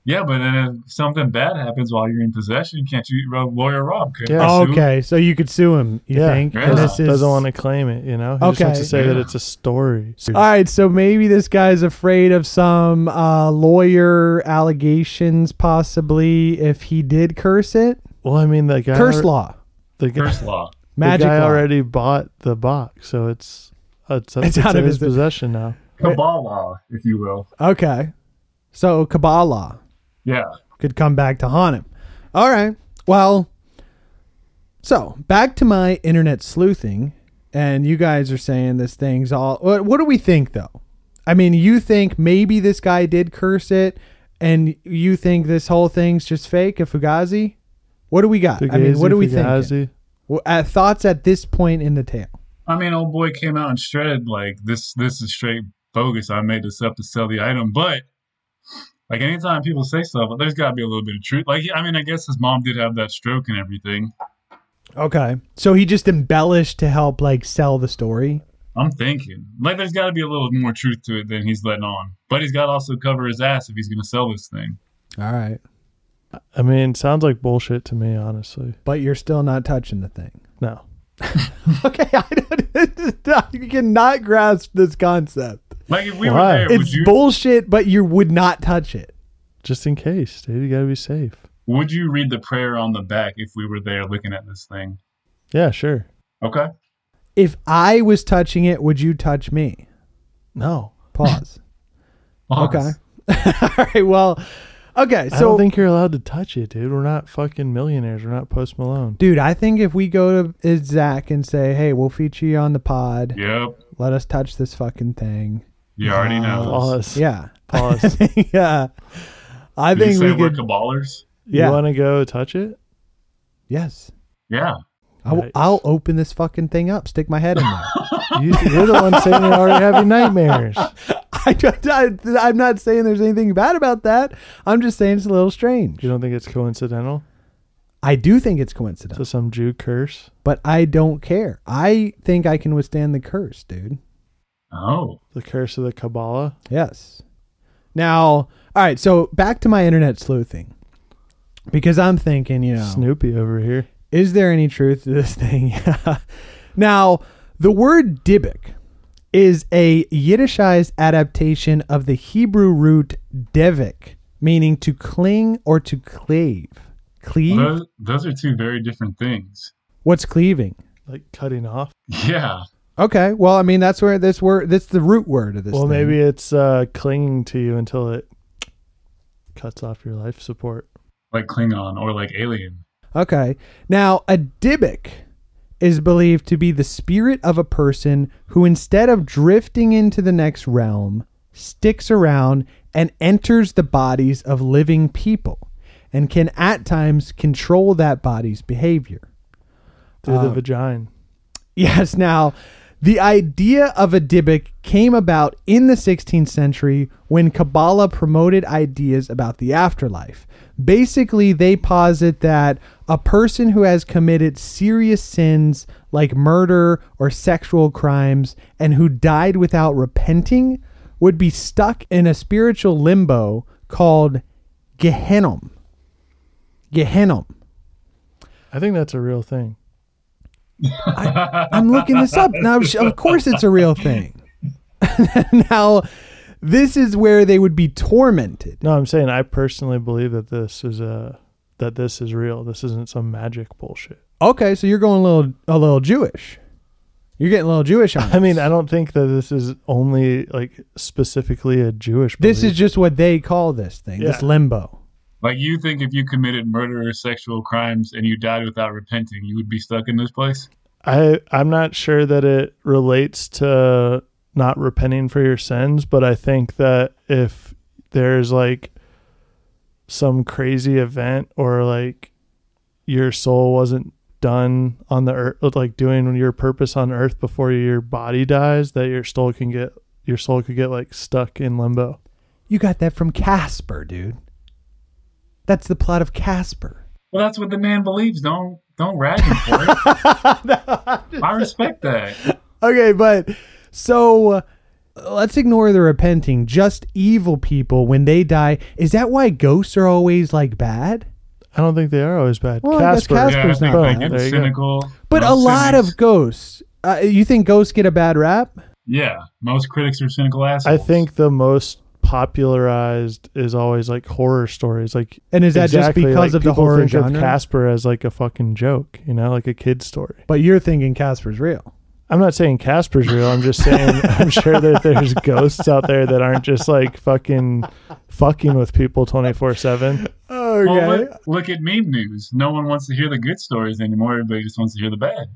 Yeah, but then if something bad happens while you're in possession, can't you, Rob- lawyer Rob? Could Yeah. Oh, sue? okay, so you could sue him. You yeah, think? Yeah. And this is- doesn't want to claim it. You know, he just wants Okay. to say that it's a story. All right, so maybe this guy's afraid of some uh, lawyer allegations, possibly if he did curse it. Well, I mean, the guy Curse al- law, The guy, Curse law. [laughs] magic the guy law. already bought the box, so it's it's, It's it's, out of his his- possession now. Kabbalah, if you will. Okay, so Kabbalah Yeah. could come back to haunt him. All right, well, so back to my internet sleuthing, and you guys are saying this thing's all. What, what do we think though? I mean, you think maybe this guy did curse it, and you think this whole thing's just fake, a fugazi? What do we got? I mean, what do we think? Fugazi. Uh, thoughts at this point in the tale? I mean, old boy came out and shredded like this. This is straight bogus. I made this up to sell the item, but like anytime people say stuff, there's got to be a little bit of truth. Like, I mean, I guess his mom did have that stroke and everything. Okay, so he just embellished to help like sell the story. I'm thinking like there's got to be a little more truth to it than he's letting on. But he's got to also cover his ass if he's going to sell this thing. All right, I mean, sounds like bullshit to me, honestly. but you're still not touching the thing. No, [laughs] Okay, I [laughs] you cannot grasp this concept. Like if we Why? were there, would It's you bullshit, but you would not touch it. just in case, dude. You gotta be safe. would you read the prayer on the back if we were there looking at this thing? Yeah, sure. Okay. If I was touching it, would you touch me? No, Pause. [laughs] Pause. Okay. All right. Well, okay. So I don't think you're allowed to touch it, dude. We're not fucking millionaires. We're not Post Malone. dude, I think if we go to Zach and say, "Hey, we'll feature you on the pod. Yep. Let us touch this fucking thing." You already know. Pause. Yeah. Pause. [laughs] yeah. I Did you think say we we're could. caballers? Yeah. You want to go touch it? yes. Yeah. I'll, Nice. I'll open this fucking thing up. Stick my head in there. [laughs] You, you're the one saying you're already having nightmares. [laughs] [laughs] I, I, am not saying there's anything bad about that. I'm just saying it's a little strange. You don't think it's coincidental? I do think it's So coincidental, some Jew curse? but I don't care. I think I can withstand the curse, dude. Oh. The curse of the Kabbalah? Yes. Now, all right. So back to my internet sleuthing, because I'm thinking, you know, Snoopy over here. is there any truth to this thing? [laughs] now, the word Dybbuk is a Yiddishized adaptation of the Hebrew root devik, meaning to cling or to cleave. Cleave? Those, those are two very different things. What's cleaving? Like cutting off. Yeah. Okay. Well, I mean, that's where this word, that's the root word of this. Well, thing. maybe it's uh, clinging to you until it cuts off your life support. Like Klingon or like Alien. Okay. Now, a Dybbuk is believed to be the spirit of a person who, instead of drifting into the next realm, sticks around and enters the bodies of living people and can at times control that body's behavior. Through the um, vagina. [laughs] Yes, now the idea of a Dybbuk came about in the 16th century when Kabbalah promoted ideas about the afterlife. Basically, they posit that a person who has committed serious sins like murder or sexual crimes and who died without repenting would be stuck in a spiritual limbo called Gehenna. Gehenna. I think that's a real thing. I'm looking this up now. Of course, it's a real thing. [laughs] now, this is where they would be tormented. No, I'm saying I personally believe that this is a that this is real. This isn't some magic bullshit. Okay, so you're going a little a little Jewish. You're getting a little Jewish on. [laughs] I mean. I don't think that this is only like specifically a Jewish. this is just what they call this thing. This limbo. Like you think if you committed murder or sexual crimes and you died without repenting, you would be stuck in this place? I I'm not sure that it relates to not repenting for your sins, but I think that if there's like some crazy event or like your soul wasn't done on the earth like doing your purpose on earth before your body dies that your soul can get your soul could get like stuck in limbo. You got that from Casper, dude. That's the plot of Casper. Well, that's what the man believes. Don't don't rag him for it. [laughs] I respect that. Okay, but so uh, let's ignore the repenting. Just evil people when they die. Is that why ghosts are always like bad? I don't think they are always bad. Well, Casper, Casper- Yeah, Casper's not bad. get There you go. cynical. But a lot cynics- of ghosts. Uh, you think ghosts get a bad rap? yeah, most critics are cynical assholes. I think the most popularized is always like horror stories. Like And is that exactly, just because like, of the horror think genre? of Casper as like a fucking joke, you know, like a kid's story. But you're thinking Casper's real. I'm not saying Casper's real. I'm just saying [laughs] I'm sure that there's ghosts out there that aren't just like fucking fucking with people 24 seven. Okay. Well, look, look at meme news. No one wants to hear the good stories anymore. Everybody just wants to hear the bad.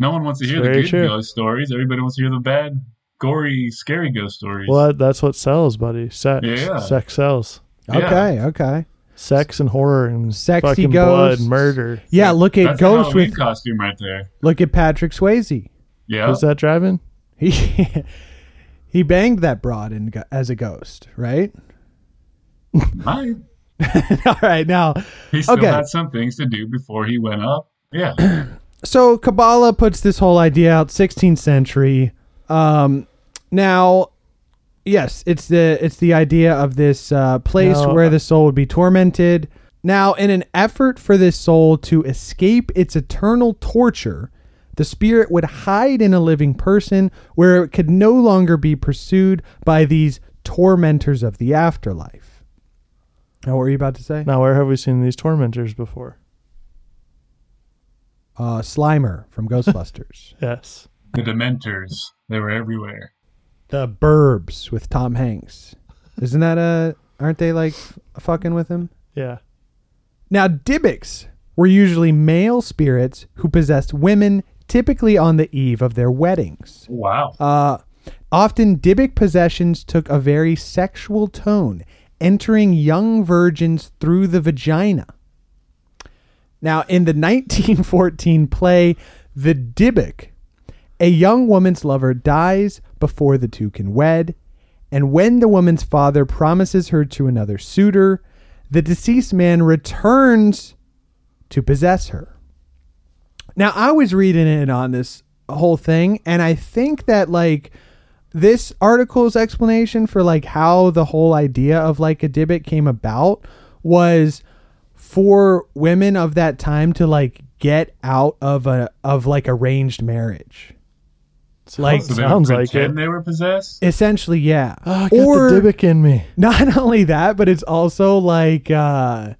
No one wants to hear the good true. ghost stories. Everybody wants to hear the bad, gory, scary ghost stories. Well, that's what sells, buddy. Sex. Yeah. Sex sells. Okay, okay. Sex and horror and Sexy fucking ghosts. blood, murder. Yeah, look at That's Ghost with costume right there. look at Patrick Swayze. Yeah. Who's that driving? [laughs] He he banged that broad in, as a ghost, right? [laughs] Might. [laughs] All right, now He still Okay. had some things to do before he went up. Yeah. [clears throat] so Kabbalah puts this whole idea out 16th century. Um, now, yes, it's the it's the idea of this uh, place Now, where the soul would be tormented. Now, in an effort for this soul to escape its eternal torture, the spirit would hide in a living person where it could no longer be pursued by these tormentors of the afterlife. Now, what were you about to say? Now, where have we seen these tormentors before? Uh, Slimer from Ghostbusters. [laughs] Yes. The Dementors. They were everywhere. The Burbs with Tom Hanks. Isn't that a? Aren't they like f- fucking with him? Yeah. Now, Dybbuks were usually male spirits who possessed women, typically on the eve of their weddings. Wow. Uh, often, Dybbuk possessions took a very sexual tone, entering young virgins through the vagina. Now, in the [laughs] 1914 play The Dybbuk, a young woman's lover dies before the two can wed, and when the woman's father promises her to another suitor, the deceased man returns to possess her. Now, I was reading it on this whole thing, and I think that, like, this article's explanation for, like, how the whole idea of, like, a Dybbuk came about was for women of that time to, like, get out of a, of, like, arranged marriage. Like, so sounds like pretend it. they were possessed? essentially, yeah. Oh, I got the Dybbuk in me. [laughs] not only that, but it's also like uh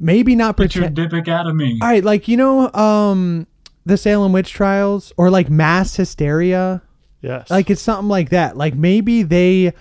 maybe not Put your pretend. Dybbuk out of me. All right, like you know, um, the Salem witch trials or like mass hysteria. Yes. Like it's something like that. Like maybe they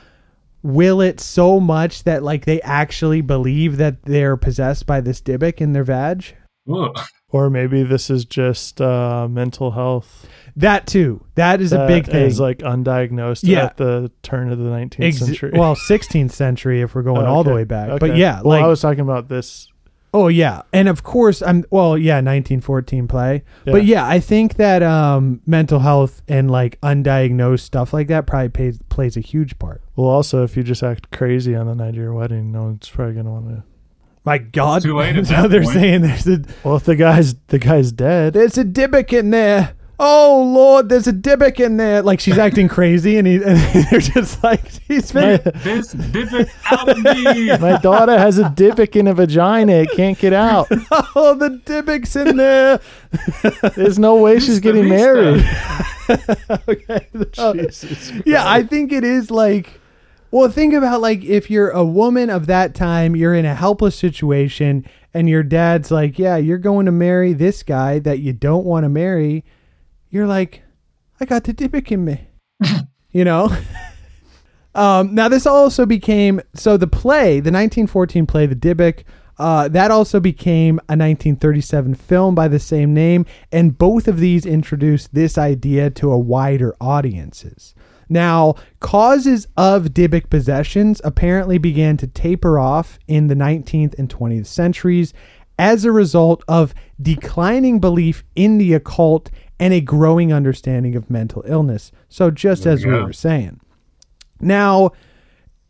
will it so much that like they actually believe that they're possessed by this Dybbuk in their vag. Ugh. or maybe this is just uh, mental health. That too. That is a big thing. Is like undiagnosed Yeah. at the turn of the 19th Ex- century. well, 16th century if we're going all the way back. But yeah, well, like I was talking about this. Oh yeah, and of course I'm. Well, yeah, 1914 play. But Yeah. yeah, I think that um, mental health and like undiagnosed stuff like that probably plays plays a huge part. Well, also, if you just act crazy on the night of your wedding, no one's probably gonna want to. My God, Too late at [laughs] now they're point. saying there's a Well, if the guy's the guy's dead, there's a Dybbuk in there. Oh Lord, there's a Dybbuk in there. Like she's acting [laughs] crazy, and he and [laughs] they're just like he's my, been. This dip it out of me. [laughs] my daughter has a Dybbuk in a vagina. It can't get out. Oh, the Dybbuk's in there. There's no way she's getting married. okay. yeah, I think it is like well, think about like if you're a woman of that time, you're in a helpless situation and your dad's like, "Yeah, you're going to marry this guy that you don't want to marry." You're like, "I got the Dybbuk in me." [laughs] you know? [laughs] Um, now this also became so the play, the 1914 play, The Dybbuk, uh, that also became a 1937 film by the same name, and both of these introduced this idea to a wider audiences. Now, causes of Dybbuk possessions apparently began to taper off in the 19th and 20th centuries as a result of declining belief in the occult and a growing understanding of mental illness. So, just as we Yeah. were saying. Now,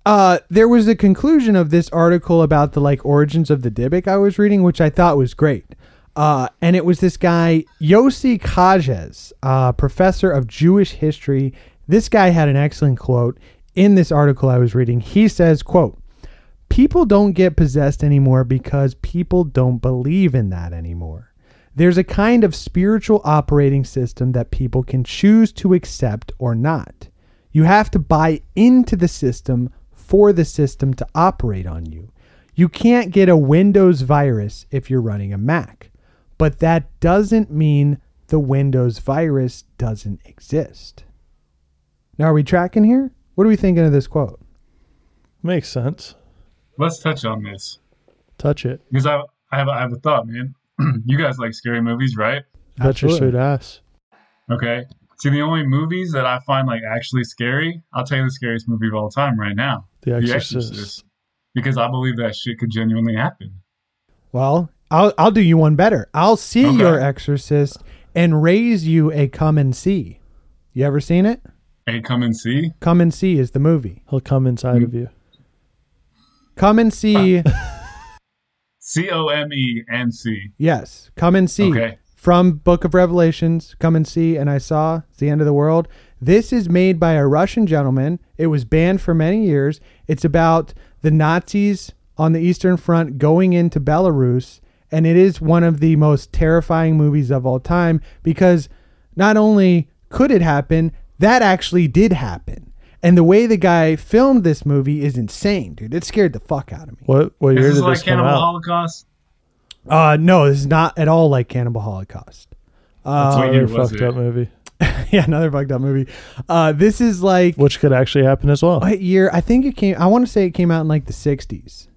uh, there was a conclusion of this article about the like origins of the Dybbuk I was reading, which I thought was great. Uh, and it was this guy Yossi Chajes, uh, professor of Jewish history. This guy had an excellent quote in this article I was reading. He says, "quote People don't get possessed anymore because people don't believe in that anymore. There's a kind of spiritual operating system that people can choose to accept or not. You have to buy into the system for the system to operate on you. You can't get a Windows virus if you're running a Mac, but that doesn't mean the Windows virus doesn't exist. Now, are we tracking here? What are we thinking of this quote? Makes sense. Let's touch on this Touch it. because I, I have, I have a thought, man. [clears throat] you guys like scary movies, right? Touch your sweet ass. Okay. See, the only movies that I find like actually scary, I'll tell you the scariest movie of all time right now, The Exorcist. because I believe that shit could genuinely happen. Well, I'll I'll do you one better. I'll see Okay. your exorcist and raise you a come and see. You ever seen it? Hey, come and see. Come and see is the movie. He'll come inside mm. of you. Come and see. [laughs] C O M E and C. yes, come and see. Okay. From Book of Revelations, come and see, and I saw it's the end of the world. This is made by a Russian gentleman. It was banned for many years. It's about the Nazis on the Eastern Front going into Belarus, and it is one of the most terrifying movies of all time because not only could it happen, that actually did happen. And the way the guy filmed this movie is insane, dude. It scared the fuck out of me. What what Is year this did like this come Cannibal out? Holocaust? Uh, no, this is not at all like Cannibal Holocaust. That's Uh, what year another fucked it? up movie, [laughs] yeah, another fucked up movie. Uh, this is like which could actually happen as well. what year? I think it came. I want to say it came out in like the '60s.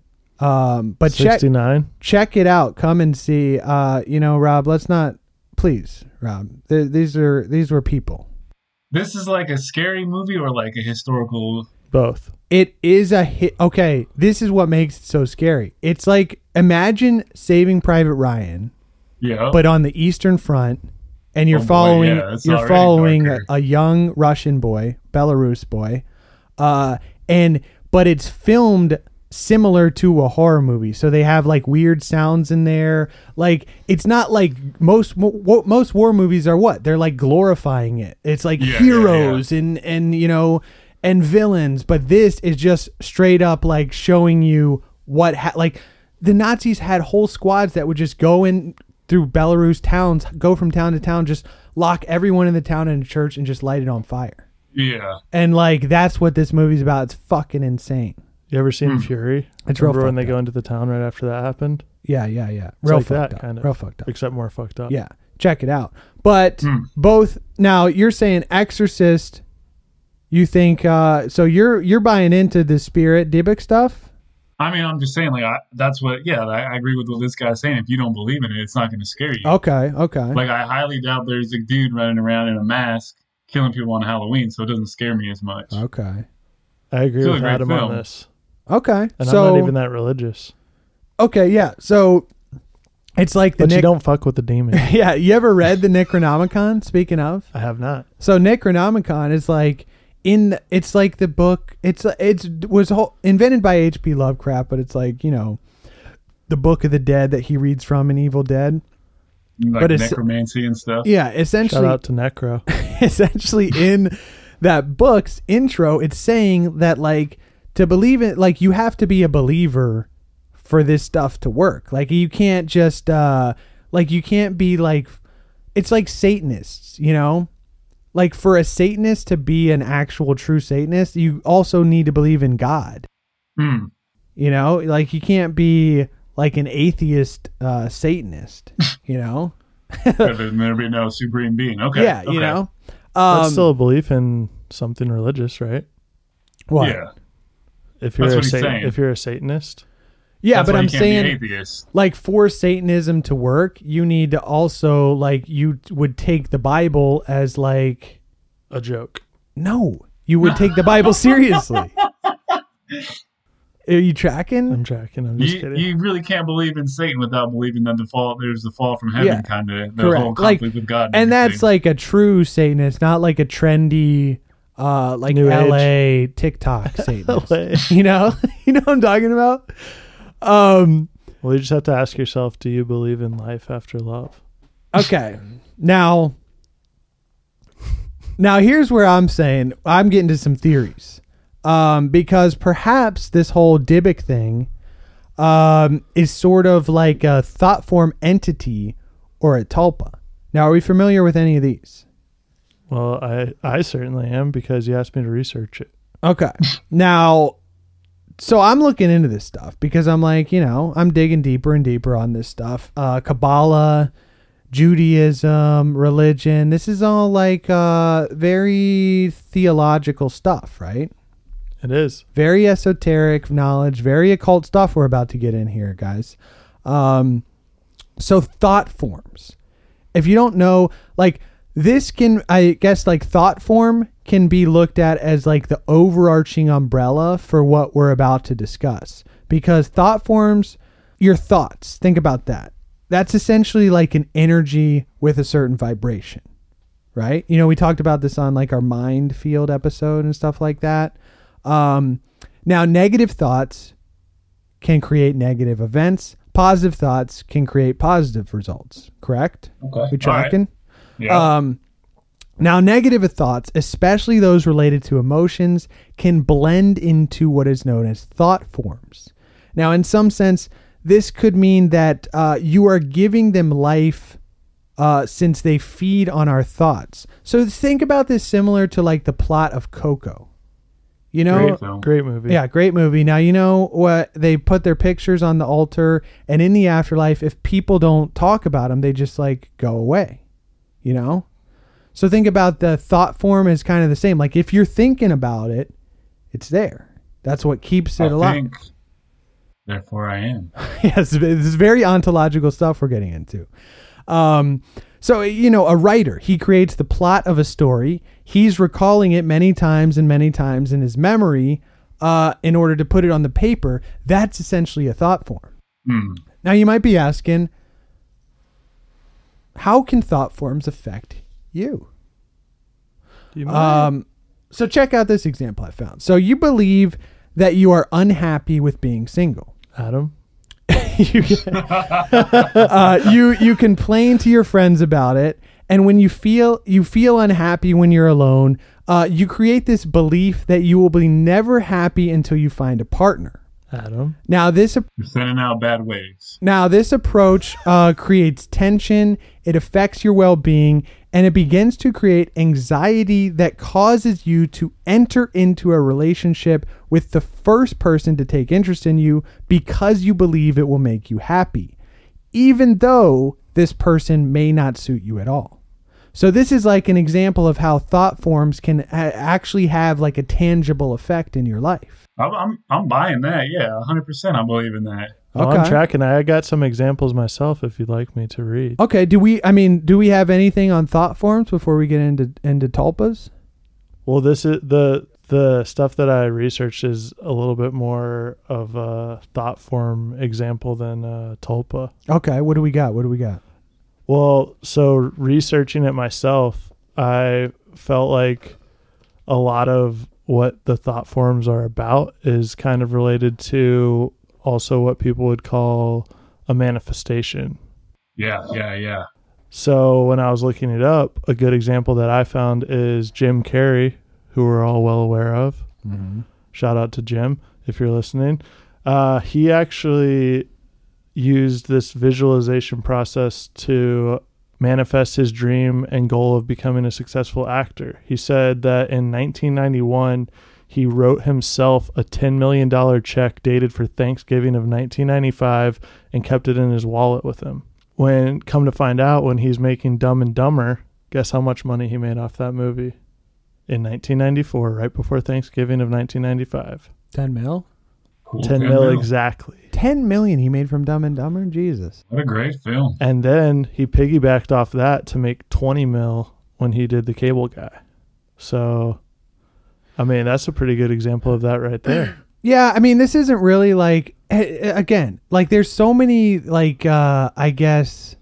Um, but check Sixty nine. check it out. Come and see. Uh, you know, Rob. Let's not, please, Rob. Th- these are these were people. This is like a scary movie or like a historical. Both. It is a hit. Okay, this is what makes it so scary. It's like imagine Saving Private Ryan, Yeah. but on the Eastern Front, and you're Oh boy, following yeah, you're following a, a young Russian boy, Belarus boy, uh, and but it's filmed similar to a horror movie. So they have like weird sounds in there. Like it's not like most most war movies are. What they're like glorifying it. It's like Yeah, yeah, heroes and and you know and villains. But this is just straight up like showing you what ha- like the Nazis had whole squads that would just go in through Belarus towns, go from town to town, just lock everyone in the town in a church and just light it on fire. yeah. And like that's what this movie's about. It's fucking insane. You ever seen Fury? It's real when they up. go into the town right after that happened? Yeah, yeah, yeah. It's Real like fucked that up. kind of. Real fucked up. Except more fucked up. Yeah. check it out. But Hmm. both now you're saying Exorcist. You think uh, so? You're you're buying into the spirit Dybbuk stuff. I mean, I'm just saying, like, I, that's what, yeah, I, I agree with what this guy's saying. If you don't believe in it, it's not going to scare you. Okay, okay. Like, I highly doubt there's a dude running around in a mask killing people on Halloween, so it doesn't scare me as much. Okay. I agree Still with great Adam film. on this, Okay. and so I'm not even that religious. okay, yeah. So it's like the But you don't fuck with the demon. [laughs] yeah. You ever read the Necronomicon? Speaking of, I have not. so Necronomicon is like in the, it's like the book. It's it's was whole, invented by H.P. Lovecraft, but it's like you know the book of the dead that he reads from in Evil Dead. Like But it's- necromancy and stuff. Yeah, Shout essentially, out to Necro. [laughs] essentially in that book's intro it's saying that like to believe it like you have to be a believer for this stuff to work like you can't just uh like you can't be like it's like satanists you know like for a satanist to be an actual true satanist you also need to believe in god Hmm. you know like you can't be like an atheist uh satanist [laughs] you know There'd there be no supreme being. Okay. yeah you okay. know That's um still a belief in something religious, right? what? Yeah. If you're That's a what he's Satan, saying. if you're a Satanist, Yeah, That's but why I'm you can't be saying atheist. like for Satanism to work, you need to also like you would take the Bible as like a joke. no, you would take the Bible [laughs] seriously. Are you tracking? I'm tracking. I'm just You, kidding. you really can't believe in Satan without believing that the fall there's the fall from heaven Yeah. kind of the Correct. whole Like- conflict with God. and that's everything. like a true Satanist, not like a trendy uh like New LA TikTok [laughs] Satanist. You know? [laughs] you know what I'm talking about? Um well, you just have to ask yourself: Do you believe in life after love? Okay. Now, now here's where I'm saying I'm getting to some theories, um, because perhaps this whole Dybbuk thing um, is sort of like a thought form entity or a tulpa. Now, are we familiar with any of these? Well, I I certainly am because you asked me to research it. Okay. [laughs] now, so I'm looking into this stuff because I'm like, you know, I'm digging deeper and deeper on this stuff. Uh, Kabbalah, Judaism, religion. This is all like uh, very theological stuff, right? It is. Very esoteric knowledge, very occult stuff we're about to get in here, guys. Um, so thought forms. If you don't know, like this can, I guess, like thought form can be looked at as like the overarching umbrella for what we're about to discuss. Because thought forms, your thoughts, think about that. That's essentially like an energy with a certain vibration, right? You know, we talked about this on like our mind field episode and stuff like that. Um, now, negative thoughts can create negative events. Positive thoughts can create positive results. Correct? Okay. We tracking? Yeah. Um, now, negative thoughts, especially those related to emotions, can blend into what is known as thought forms. Now, in some sense, this could mean that uh, you are giving them life uh, since they feed on our thoughts. So think about this similar to like the plot of Coco. You know, Great film. Great movie. yeah, great movie. Now you know what they put their pictures on the altar, and in the afterlife, if people don't talk about them, they just like go away. You know, so think about the thought form is kind of the same. Like if you're thinking about it, it's there. That's what keeps it I alive. think, therefore I am. [laughs] yes, this is very ontological stuff we're getting into. Um, so you know, a writer he creates the plot of a story. He's recalling it many times and many times in his memory uh, in order to put it on the paper. That's essentially a thought form. Hmm. Now you might be asking, how can thought forms affect you? You? Um, so check out this example I found. So you believe that you are unhappy with being single. Adam. [laughs] you, [laughs] uh, you you complain to your friends about it, and when you feel you feel unhappy when you're alone, uh, you create this belief that you will be never happy until you find a partner. Adam. Now this You're sending out bad waves. now this approach uh, creates tension. It affects your well-being, and it begins to create anxiety that causes you to enter into a relationship with the first person to take interest in you because you believe it will make you happy, even though this person may not suit you at all. So this is like an example of how thought forms can ha- actually have like a tangible effect in your life. I'm, I'm, I'm buying that. Yeah, 100%. I believe in that. Well, I'm tracking. I got some examples myself if you'd like me to read. Okay, do we I mean, do we have anything on thought forms before we get into into tulpas? Well, this is the the stuff that I researched is a little bit more of a thought form example than uh, tulpa. Okay, what do we got? What do we got? Well, so researching it myself, I felt like a lot of what the thought forms are about is kind of related to also what people would call a manifestation. Yeah, yeah, yeah. So when I was looking it up, a good example that I found is Jim Carrey, who we're all well aware of. Shout out to Jim if you're listening. Uh, he actually used this visualization process to manifest his dream and goal of becoming a successful actor. He said that in 1991, he wrote himself a $10 million check dated for Thanksgiving of 1995 and kept it in his wallet with him. When come to find out, when he's making Dumb and Dumber, guess how much money he made off that movie? In 1994, right before Thanksgiving of 1995. 10 mil? Cool. 10 Good mil deal. exactly. 10 million he made from Dumb and Dumber? Jesus. What a great film. And then he piggybacked off that to make 20 mil when he did the cable guy. So, I mean, that's a pretty good example of that right there. [clears throat] Yeah, I mean, this isn't really like again, like there's so many like uh I guess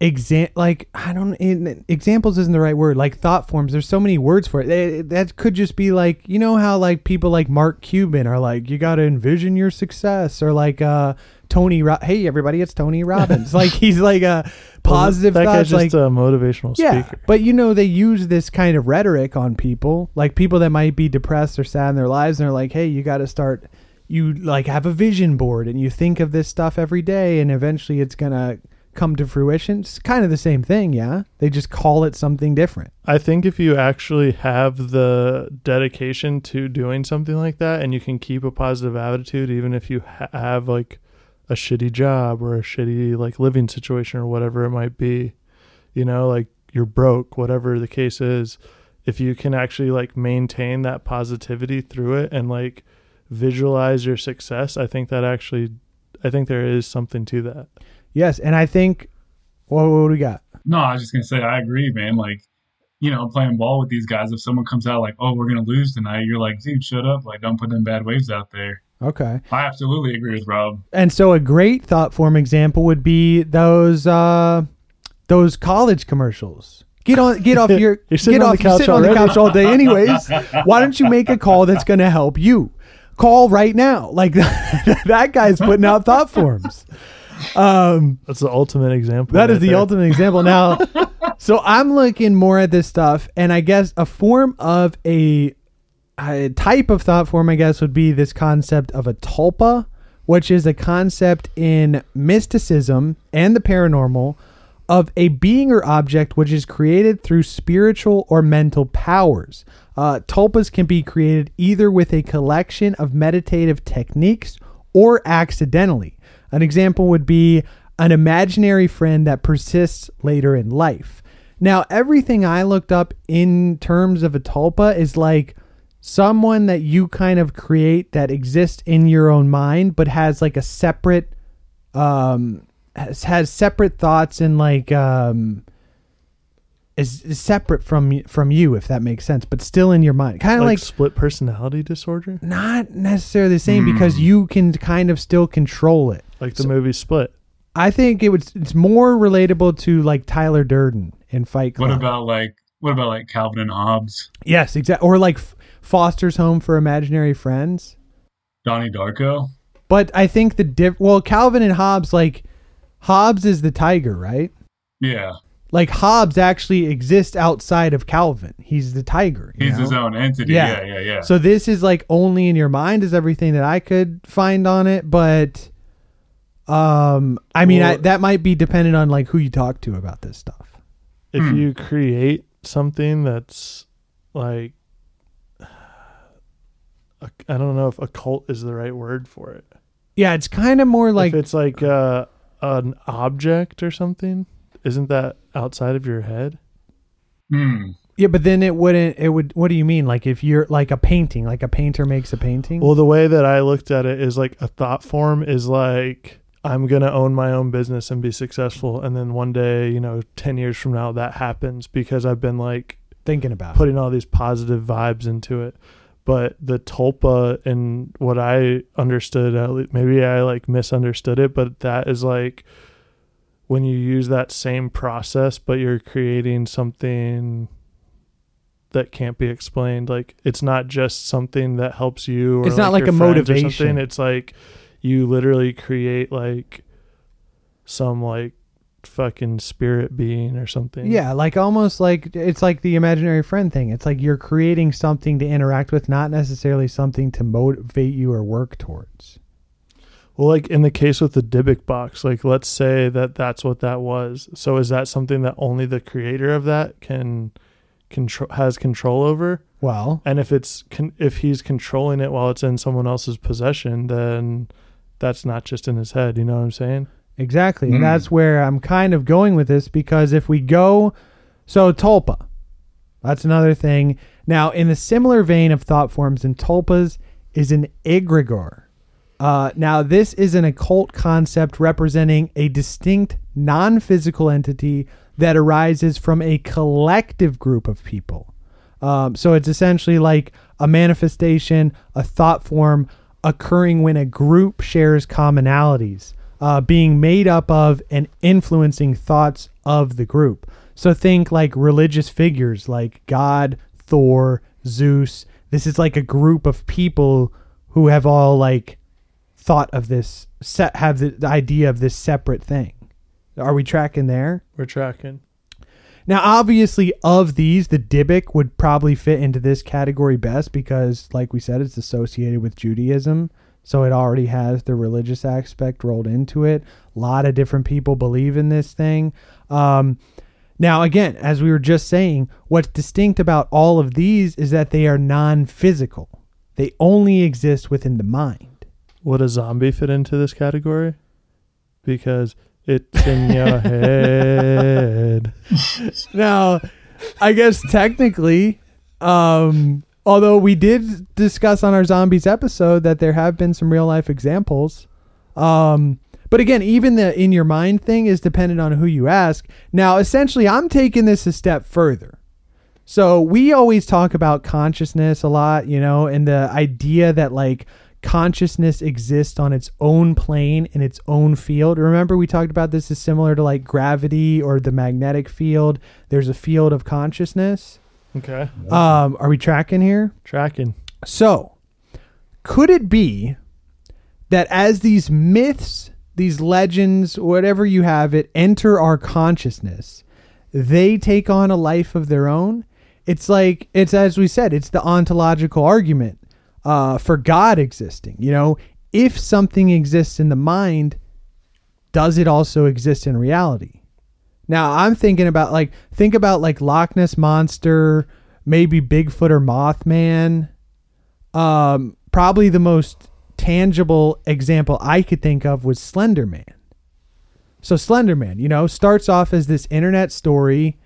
exam like I don't in, examples isn't the right word. Like thought forms, there's so many words for it. That could just be like, you know how like people like Mark Cuban are like you got to envision your success or like uh Tony Ro- Hey everybody, it's Tony [laughs] Robbins. like he's like a positive that guy's just like a motivational speaker yeah, but you know they use this kind of rhetoric on people, like people that might be depressed or sad in their lives, and they're like, "Hey, you got to start. You like have a vision board, and you think of this stuff every day, and eventually it's gonna come to fruition." It's kind of the same thing, yeah. They just call it something different. I think if you actually have the dedication to doing something like that and you can keep a positive attitude, even if you ha- have like a shitty job or a shitty like living situation or whatever it might be, you know, like you're broke, whatever the case is, if you can actually like maintain that positivity through it and like visualize your success, I think that actually, I think there is something to that. Yes, and I think, what, what do we got? No, I was just gonna say I agree, man. Like, you know, playing ball with these guys. If someone comes out like, "Oh, we're gonna lose tonight," you're like, "Dude, shut up! Like, don't put them bad waves out there." Okay. I absolutely agree with Rob. And so a great thought form example would be those uh those college commercials. Get on get off [laughs] your You're sitting get on off the you're couch sitting on the couch all day [laughs] anyways. Why don't you make a call that's going to help you? Call right now. Like [laughs] that guy's putting out thought forms. Um That's the ultimate example. that is right the there. ultimate example. Now, [laughs] so I'm looking more at this stuff, and I guess a form of a, a type of thought form, I guess, would be this concept of a tulpa, which is a concept in mysticism and the paranormal of a being or object which is created through spiritual or mental powers. Uh, tulpas can be created either with a collection of meditative techniques or accidentally. An example would be an imaginary friend that persists later in life. Now, everything I looked up in terms of a tulpa is like someone that you kind of create that exists in your own mind, but has like a separate, um, has, has separate thoughts and like, um, is, is separate from from you, if that makes sense, but still in your mind. Kind of like, like split personality disorder, not necessarily the same because you can kind of still control it. Like the movie Split. I think it was it's more relatable to like Tyler Durden in Fight Club. What about like what about like Calvin and Hobbes, yes, exactly, or like F- Foster's Home for Imaginary Friends. Donnie Darko? But I think the diff well, Calvin and Hobbes like Hobbes is the tiger, right? Yeah, Like Hobbes actually exists outside of Calvin. He's the tiger. he's know? his own entity. Yeah. Yeah, yeah, yeah. So this is like only in your mind is everything that I could find on it, but um I mean I, that might be dependent on like who you talk to about this stuff. If Hmm. you create something that's like, a- I don't know if occult is the right word for it. Yeah, it's kind of more like if it's like uh, an object or something? Isn't that outside of your head? Hmm. Yeah, but then it wouldn't. It would. What do you mean? Like if you're like a painting, like a painter makes a painting. Well, the way that I looked at it is like a thought form is like I'm going to own my own business and be successful and then one day, you know, 10 years from now that happens because I've been like thinking about it. putting all these positive vibes into it. But the tulpa and what I understood, maybe I like misunderstood it, but that is like when you use that same process, but you're creating something that can't be explained. Like it's not just something that helps you. Or It's not like your a motivation. something. It's like you literally create like some like fucking spirit being or something. Yeah, like almost like it's like the imaginary friend thing. It's like you're creating something to interact with, not necessarily something to motivate you or work towards. Well, like in the case with the Dybbuk box, like let's say that that's what that was. So is that something that only the creator of that can control has control over? Well, And if it's con- if he's controlling it while it's in someone else's possession, then that's not just in his head. You know what I'm saying? exactly, Mm. and that's where I'm kind of going with this because if we go, so tulpa, that's another thing. Now, in the similar vein of thought forms and tulpas, is an egregore. Uh, now, this is an occult concept representing a distinct non physical entity that arises from a collective group of people. Um, so it's essentially like a manifestation, a thought form occurring when a group shares commonalities, uh, being made up of and influencing thoughts of the group. So think like religious figures like God, Thor, Zeus. This is like a group of people who have all like thought of this set have the, the idea of this separate thing. Are we tracking there? We're tracking. Now, obviously, of these, the Dybbuk would probably fit into this category best because, like we said, it's associated with Judaism. So it already has the religious aspect rolled into it. A lot of different people believe in this thing. Um, now, again, as we were just saying, what's distinct about all of these is that they are non physical, they only exist within the mind. Would a zombie fit into this category? Because it's in your [laughs] head. Now, I guess technically, um, although we did discuss on our zombies episode that there have been some real life examples. Um, but again, even the in your mind thing is dependent on who you ask. Now, essentially, I'm taking this a step further. So we always talk about consciousness a lot, you know, and the idea that like consciousness exists on its own plane in its own field. Remember we talked about this is similar to like gravity or the magnetic field. There's a field of consciousness. Okay. Um, are we tracking here? Tracking. So, could it be that as these myths, these legends, whatever you have it, enter our consciousness, they take on a life of their own? It's like, it's as we said, it's the ontological argument uh, for God existing. You know, if something exists in the mind, does it also exist in reality? Now I'm thinking about like think about like Loch Ness monster, maybe Bigfoot or Mothman. Um, probably the most tangible example I could think of was Slender Man. So Slender Man, you know, starts off as this internet story.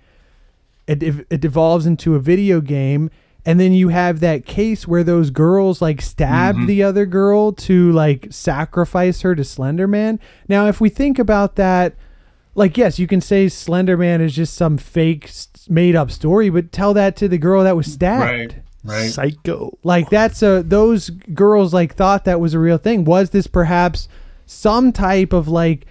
It ev- it devolves into a video game, and then you have that case where those girls like stabbed mm-hmm. the other girl to like sacrifice her to Slenderman. Now, if we think about that like yes you can say Slenderman is just some fake made up story but tell that to the girl that was stabbed Right. Right. Psycho. like that's a those girls like thought that was a real thing was this perhaps some type of like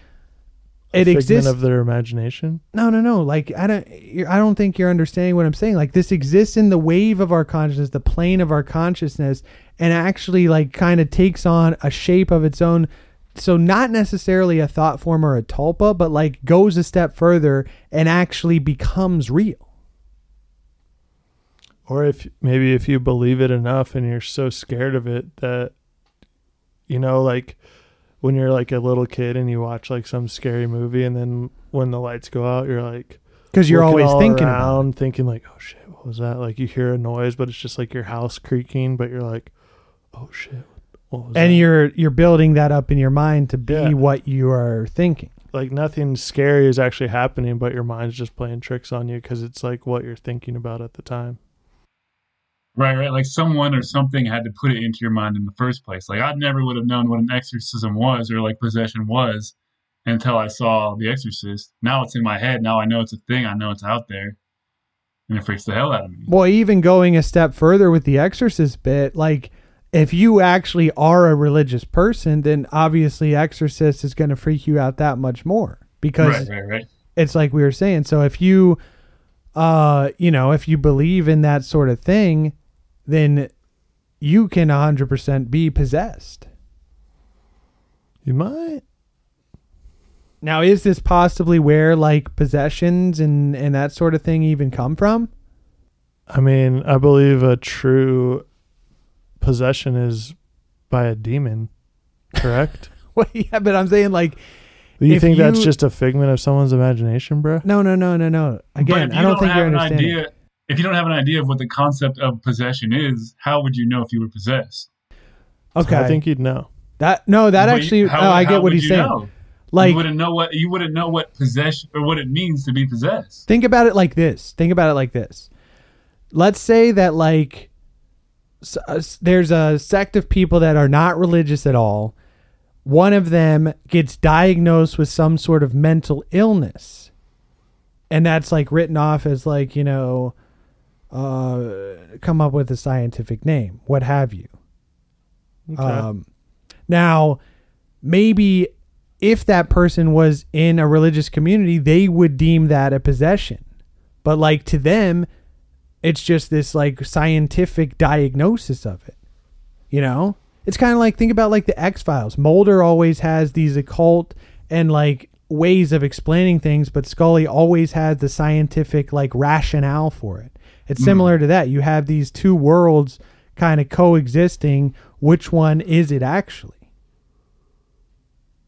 it exists of their imagination. no no no. Like i don't i don't think you're understanding what i'm saying. Like this exists in the wave of our consciousness the plane of our consciousness and actually like kind of takes on a shape of its own. So not necessarily a thought form or a tulpa but like goes a step further and actually becomes real. Or if maybe if you believe it enough and you're so scared of it that you know, like when you're like a little kid and you watch like some scary movie and then when the lights go out you're like because you're always thinking around thinking like, Oh shit, what was that? Like you hear a noise but it's just like your house creaking, but you're like, Oh shit, what was and that? you're you're building that up in your mind to be Yeah. what you are thinking like nothing scary is actually happening, but your mind's just playing tricks on you because it's like what you're thinking about at the time. Right, right. Like someone or something had to put it into your mind in the first place. Like I never would have known what an exorcism was or like possession was until I saw The Exorcist. Now it's in my head. Now I know it's a thing. I know it's out there, and it freaks the hell out of me. Well, even going a step further with the Exorcist bit, like if you actually are a religious person, then obviously Exorcist is going to freak you out that much more because Right, right, right. it's like we were saying. So if you, uh, you know, if you believe in that sort of thing, then you can 100% be possessed. You might. Now, is this possibly where like possessions and and that sort of thing even come from? I mean, I believe a true possession is by a demon, correct? [laughs] Well, yeah, but I'm saying like Do you If think that's just a figment of someone's imagination, bro? no, no, no, no, no. But Again, if I you don't think you're an understanding. idea. If you don't have an idea of what the concept of possession is, how would you know if you were possessed? Okay, I think you'd know. that no, that But actually. how- oh, I get what he's saying. know? Like, you wouldn't know what you wouldn't know what possession or what it means to be possessed. think about it like this. Think about it like this. Let's say that like s- uh, there's a sect of people that are not religious at all. One of them gets diagnosed with some sort of mental illness. And that's like written off as like, you know, uh come up with a scientific name, what have you. Okay. Um, now, maybe if that person was in a religious community, they would deem that a possession. But like to them, it's just this like scientific diagnosis of it. You know? It's kind of like think about like the X Files. Mulder always has these occult and like ways of explaining things, but Scully always has the scientific like rationale for it. It's similar mm. to that. You have these two worlds kind of coexisting. Which one is it actually?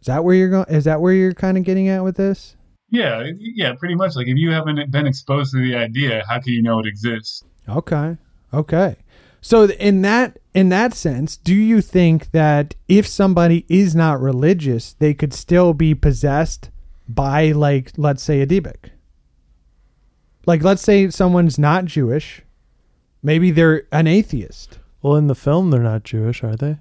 Is that where you're going? Is that where you're kind of getting at with this? Yeah, yeah, pretty much. Like if you haven't been exposed to the idea, how can you know it exists? Okay. Okay. So in that in that sense, do you think that if somebody is not religious, they could still be possessed by like let's say a Dybbuk? Like let's say someone's not Jewish, maybe they're an atheist. well, in the film, they're not Jewish, are they?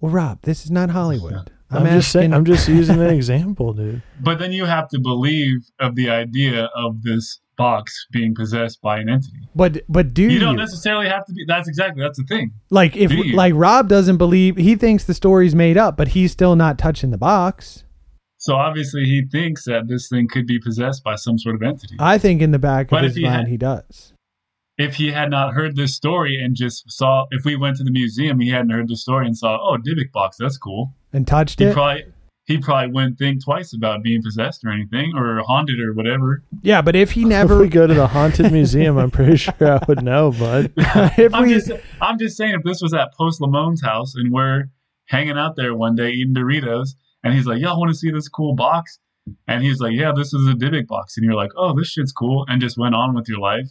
Well, Rob, this is not Hollywood. I'm, just saying. I'm just [laughs] using an example, dude. But then you have to believe of the idea of this box being possessed by an entity. But but do You you, don't necessarily have to be. That's exactly that's the thing. like if like Rob doesn't believe he thinks the story's made up, but he's still not touching the box. So obviously he thinks that this thing could be possessed by some sort of entity. I think in the back But of his he mind had- he does. if he had not heard this story and just saw, if we went to the museum, he hadn't heard the story and saw, oh, Dybbuk box, that's cool. And touched He it. probably he probably wouldn't think twice about being possessed or anything or haunted or whatever. yeah, but if he [laughs] If never we go to the haunted museum, I'm pretty sure I would know, bud. [laughs] [laughs] if I'm we just, I'm just saying, if this was at Post Lamone's house and we're hanging out there one day eating Doritos, and he's like, "Y'all want to see this cool box?" And he's like, "Yeah, this is a Dybbuk box," and you're like, "Oh, this shit's cool," and just went on with your life.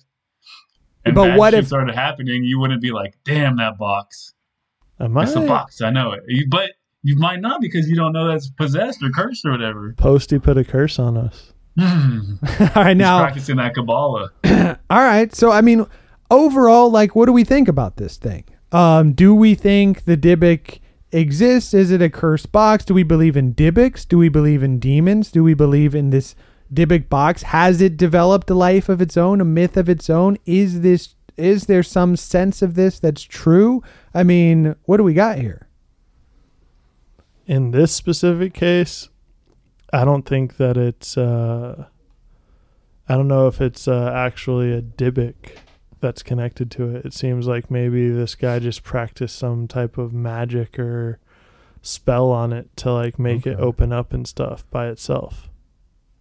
And But what if- started happening? You wouldn't be like, "Damn that box! I might. It's a box. I know it." You- But you might not because you don't know that's possessed or cursed or whatever. Posty put a curse on us. [laughs] He's all right now practicing that Kabbalah. [clears throat] all right. So I mean overall like what do we think about this thing? Um do we think the Dybbuk exists? Is it a cursed box? Do we believe in Dybbuks? Do we believe in demons? Do we believe in this Dybbuk box? Has it developed a life of its own, a myth of its own? Is this is there some sense of this that's true? I mean, what do we got here? In this specific case, I don't think that it's. Uh, I don't know if it's uh, actually a Dybbuk that's connected to it. It seems like maybe this guy just practiced some type of magic or spell on it to like make it open up and stuff by itself.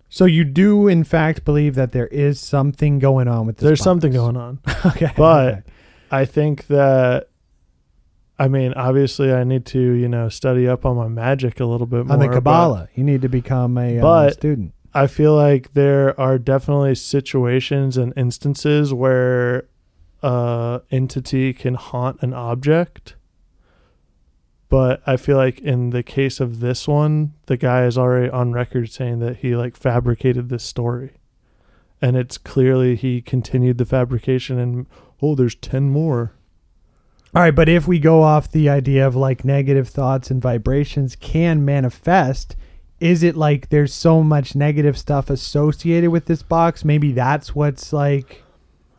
So you do in fact believe that there is something going on with this There's box. something going on. [laughs] okay. But okay. I think that I mean, obviously I need to, you know, study up on my magic a little bit more. on the but Kabbalah, you need to become a uh, But- student. I feel like there are definitely situations and instances where uh entity can haunt an object But I feel like in the case of this one, the guy is already on record saying that he like fabricated this story. And it's clearly he continued the fabrication and oh, there's 10 more. All right, but if we go off the idea of like negative thoughts and vibrations can manifest, is it like there's so much negative stuff associated with this box? Maybe that's what's like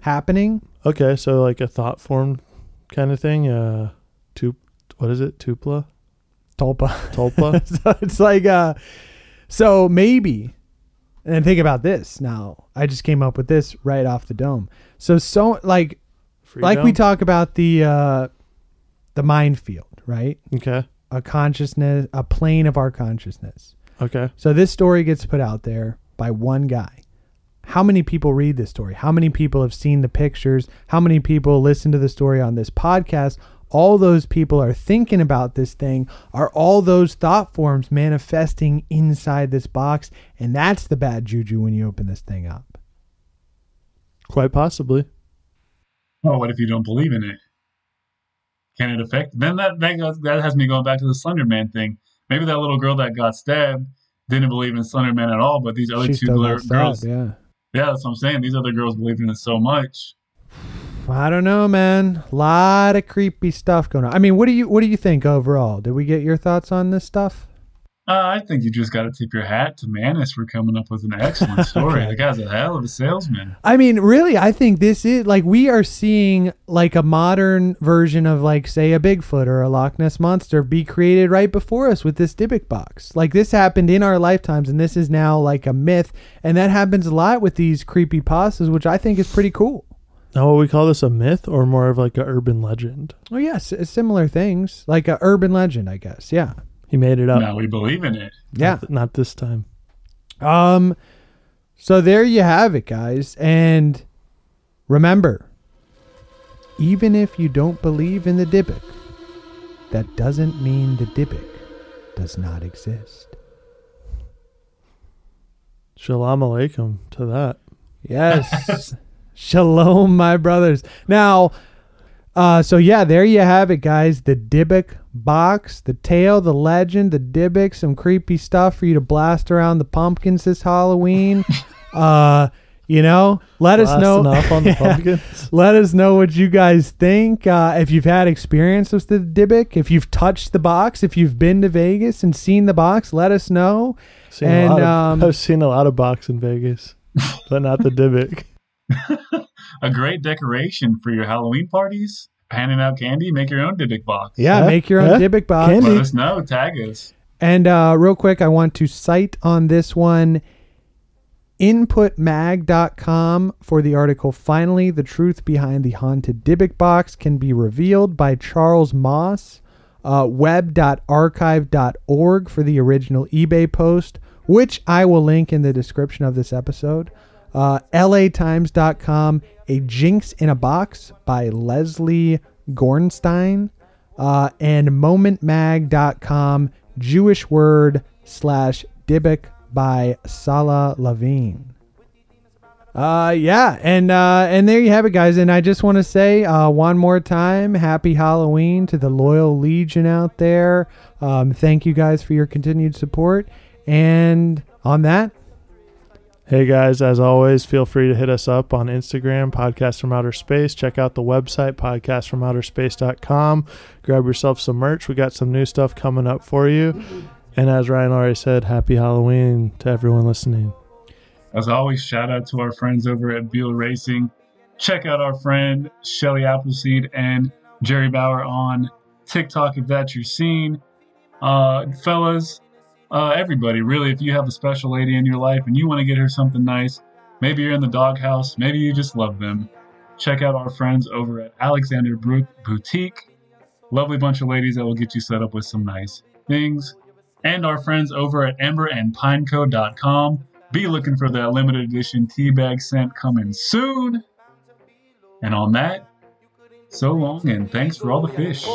happening. Okay, so like a thought form kind of thing. Uh, tu- what is it? Tupla? Tulpa. Tulpa? [laughs] so it's like uh so maybe and think about this now. I just came up with this right off the dome. So so like like we talk about the uh the mind field, right? Okay. A consciousness, a plane of our consciousness. Okay. So this story gets put out there by one guy. How many people read this story? How many people have seen the pictures? How many people listen to the story on this podcast? All those people are thinking about this thing. Are all those thought forms manifesting inside this box? And that's the bad juju when you open this thing up. Quite possibly. Oh, what if you don't believe in it? Can it affect? Then that that, goes, that has me going back to the Slender Man thing. Maybe that little girl that got stabbed didn't believe in Slender Man at all, but these other two gir- stabbed, girls, yeah. yeah, that's what I'm saying. These other girls believed in it so much. I don't know, man. A lot of creepy stuff going on. I mean, what do you what do you think overall? Did we get your thoughts on this stuff? Uh, I think you just got to tip your hat to Mannis for coming up with an excellent story. [laughs] The guy's a hell of a salesman. I mean, really, I think this is like we are seeing like a modern version of like say a Bigfoot or a Loch Ness monster be created right before us with this Dybbuk box. Like this happened in our lifetimes, and this is now like a myth, and that happens a lot with these creepy pastas, which I think is pretty cool. Now, what we call this a myth or more of like a urban legend? Oh yes, similar things like a urban legend, I guess. Yeah, He made it up. Now we believe in it. yeah. Not, th- not this time. Um, so there you have it, guys. And remember, even if you don't believe in the Dybbuk, that doesn't mean the Dybbuk does not exist. Shalom Aleichem to that. Yes. [laughs] Shalom, my brothers. Now, uh, so yeah, there you have it, guys. The Dybbuk box, the tale, the legend, the Dybbuk, some creepy stuff for you to blast around the pumpkins this Halloween. [laughs] uh, you know, let us know. Blasting off on the [laughs] Yeah. pumpkins. Let us know what you guys think. Uh, if you've had experience with the Dybbuk, if you've touched the box, if you've been to Vegas and seen the box, let us know. Seen And, a lot of, um, [laughs] I've seen a lot of box in Vegas, but not the Dybbuk. A great decoration for your Halloween parties. Panning out candy, make your own Dybbuk box. Yeah, Huh? make your own Huh? Dybbuk box. Candy. Let us know. Tag us. And uh, real quick, I want to cite on this one inputmag.com for the article Finally, the truth behind the haunted Dybbuk box can be revealed by Charles Moss. Uh, web.archive.org for the original eBay post, which I will link in the description of this episode. Uh, LATimes.com, A Jinx in a Box by Leslie Gornstein. Uh, and momentmag.com, Jewish word slash Dybbuk by Sala Levine. Uh yeah, and uh and there you have it guys and I just want to say uh one more time happy Halloween to the loyal legion out there. Um thank you guys for your continued support and on that Hey guys, as always, feel free to hit us up on Instagram, Podcast from Outer Space. Check out the website, podcastfromouterspace.com. Grab yourself some merch. We got some new stuff coming up for you. And as Ryan already said, happy Halloween to everyone listening. As always, shout out to our friends over at Beal Racing. Check out our friend Shelly Appleseed and Jerry Bauer on TikTok if that's your scene. Uh, fellas, uh, everybody, really, if you have a special lady in your life and you want to get her something nice, maybe you're in the doghouse, maybe you just love them. Check out our friends over at Alexander Brook Boutique. Lovely bunch of ladies that will get you set up with some nice things. And our friends over at emberandpineco.com. Be looking for that limited edition teabag scent coming soon. And on that, so long and thanks for all the fish.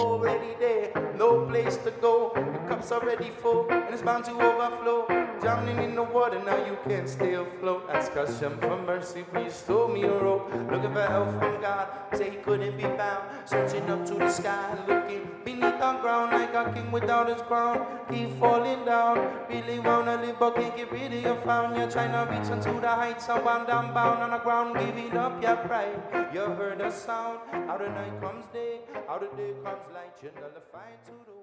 No place to go. The cups already full, and it's bound to overflow. Drowning in the water, now you can't stay afloat. Ask Hashem for mercy, please throw me a rope. Looking for help from God, say he couldn't be found. Searching up to the sky, looking beneath the ground like a king without his crown. Keep falling down, really wanna live, but can't get rid of your frown. You're trying to reach unto the heights, I'm bound, I'm bound on the ground, giving up your pride. You heard the sound, out of night comes day, out of day comes light. You nullify to the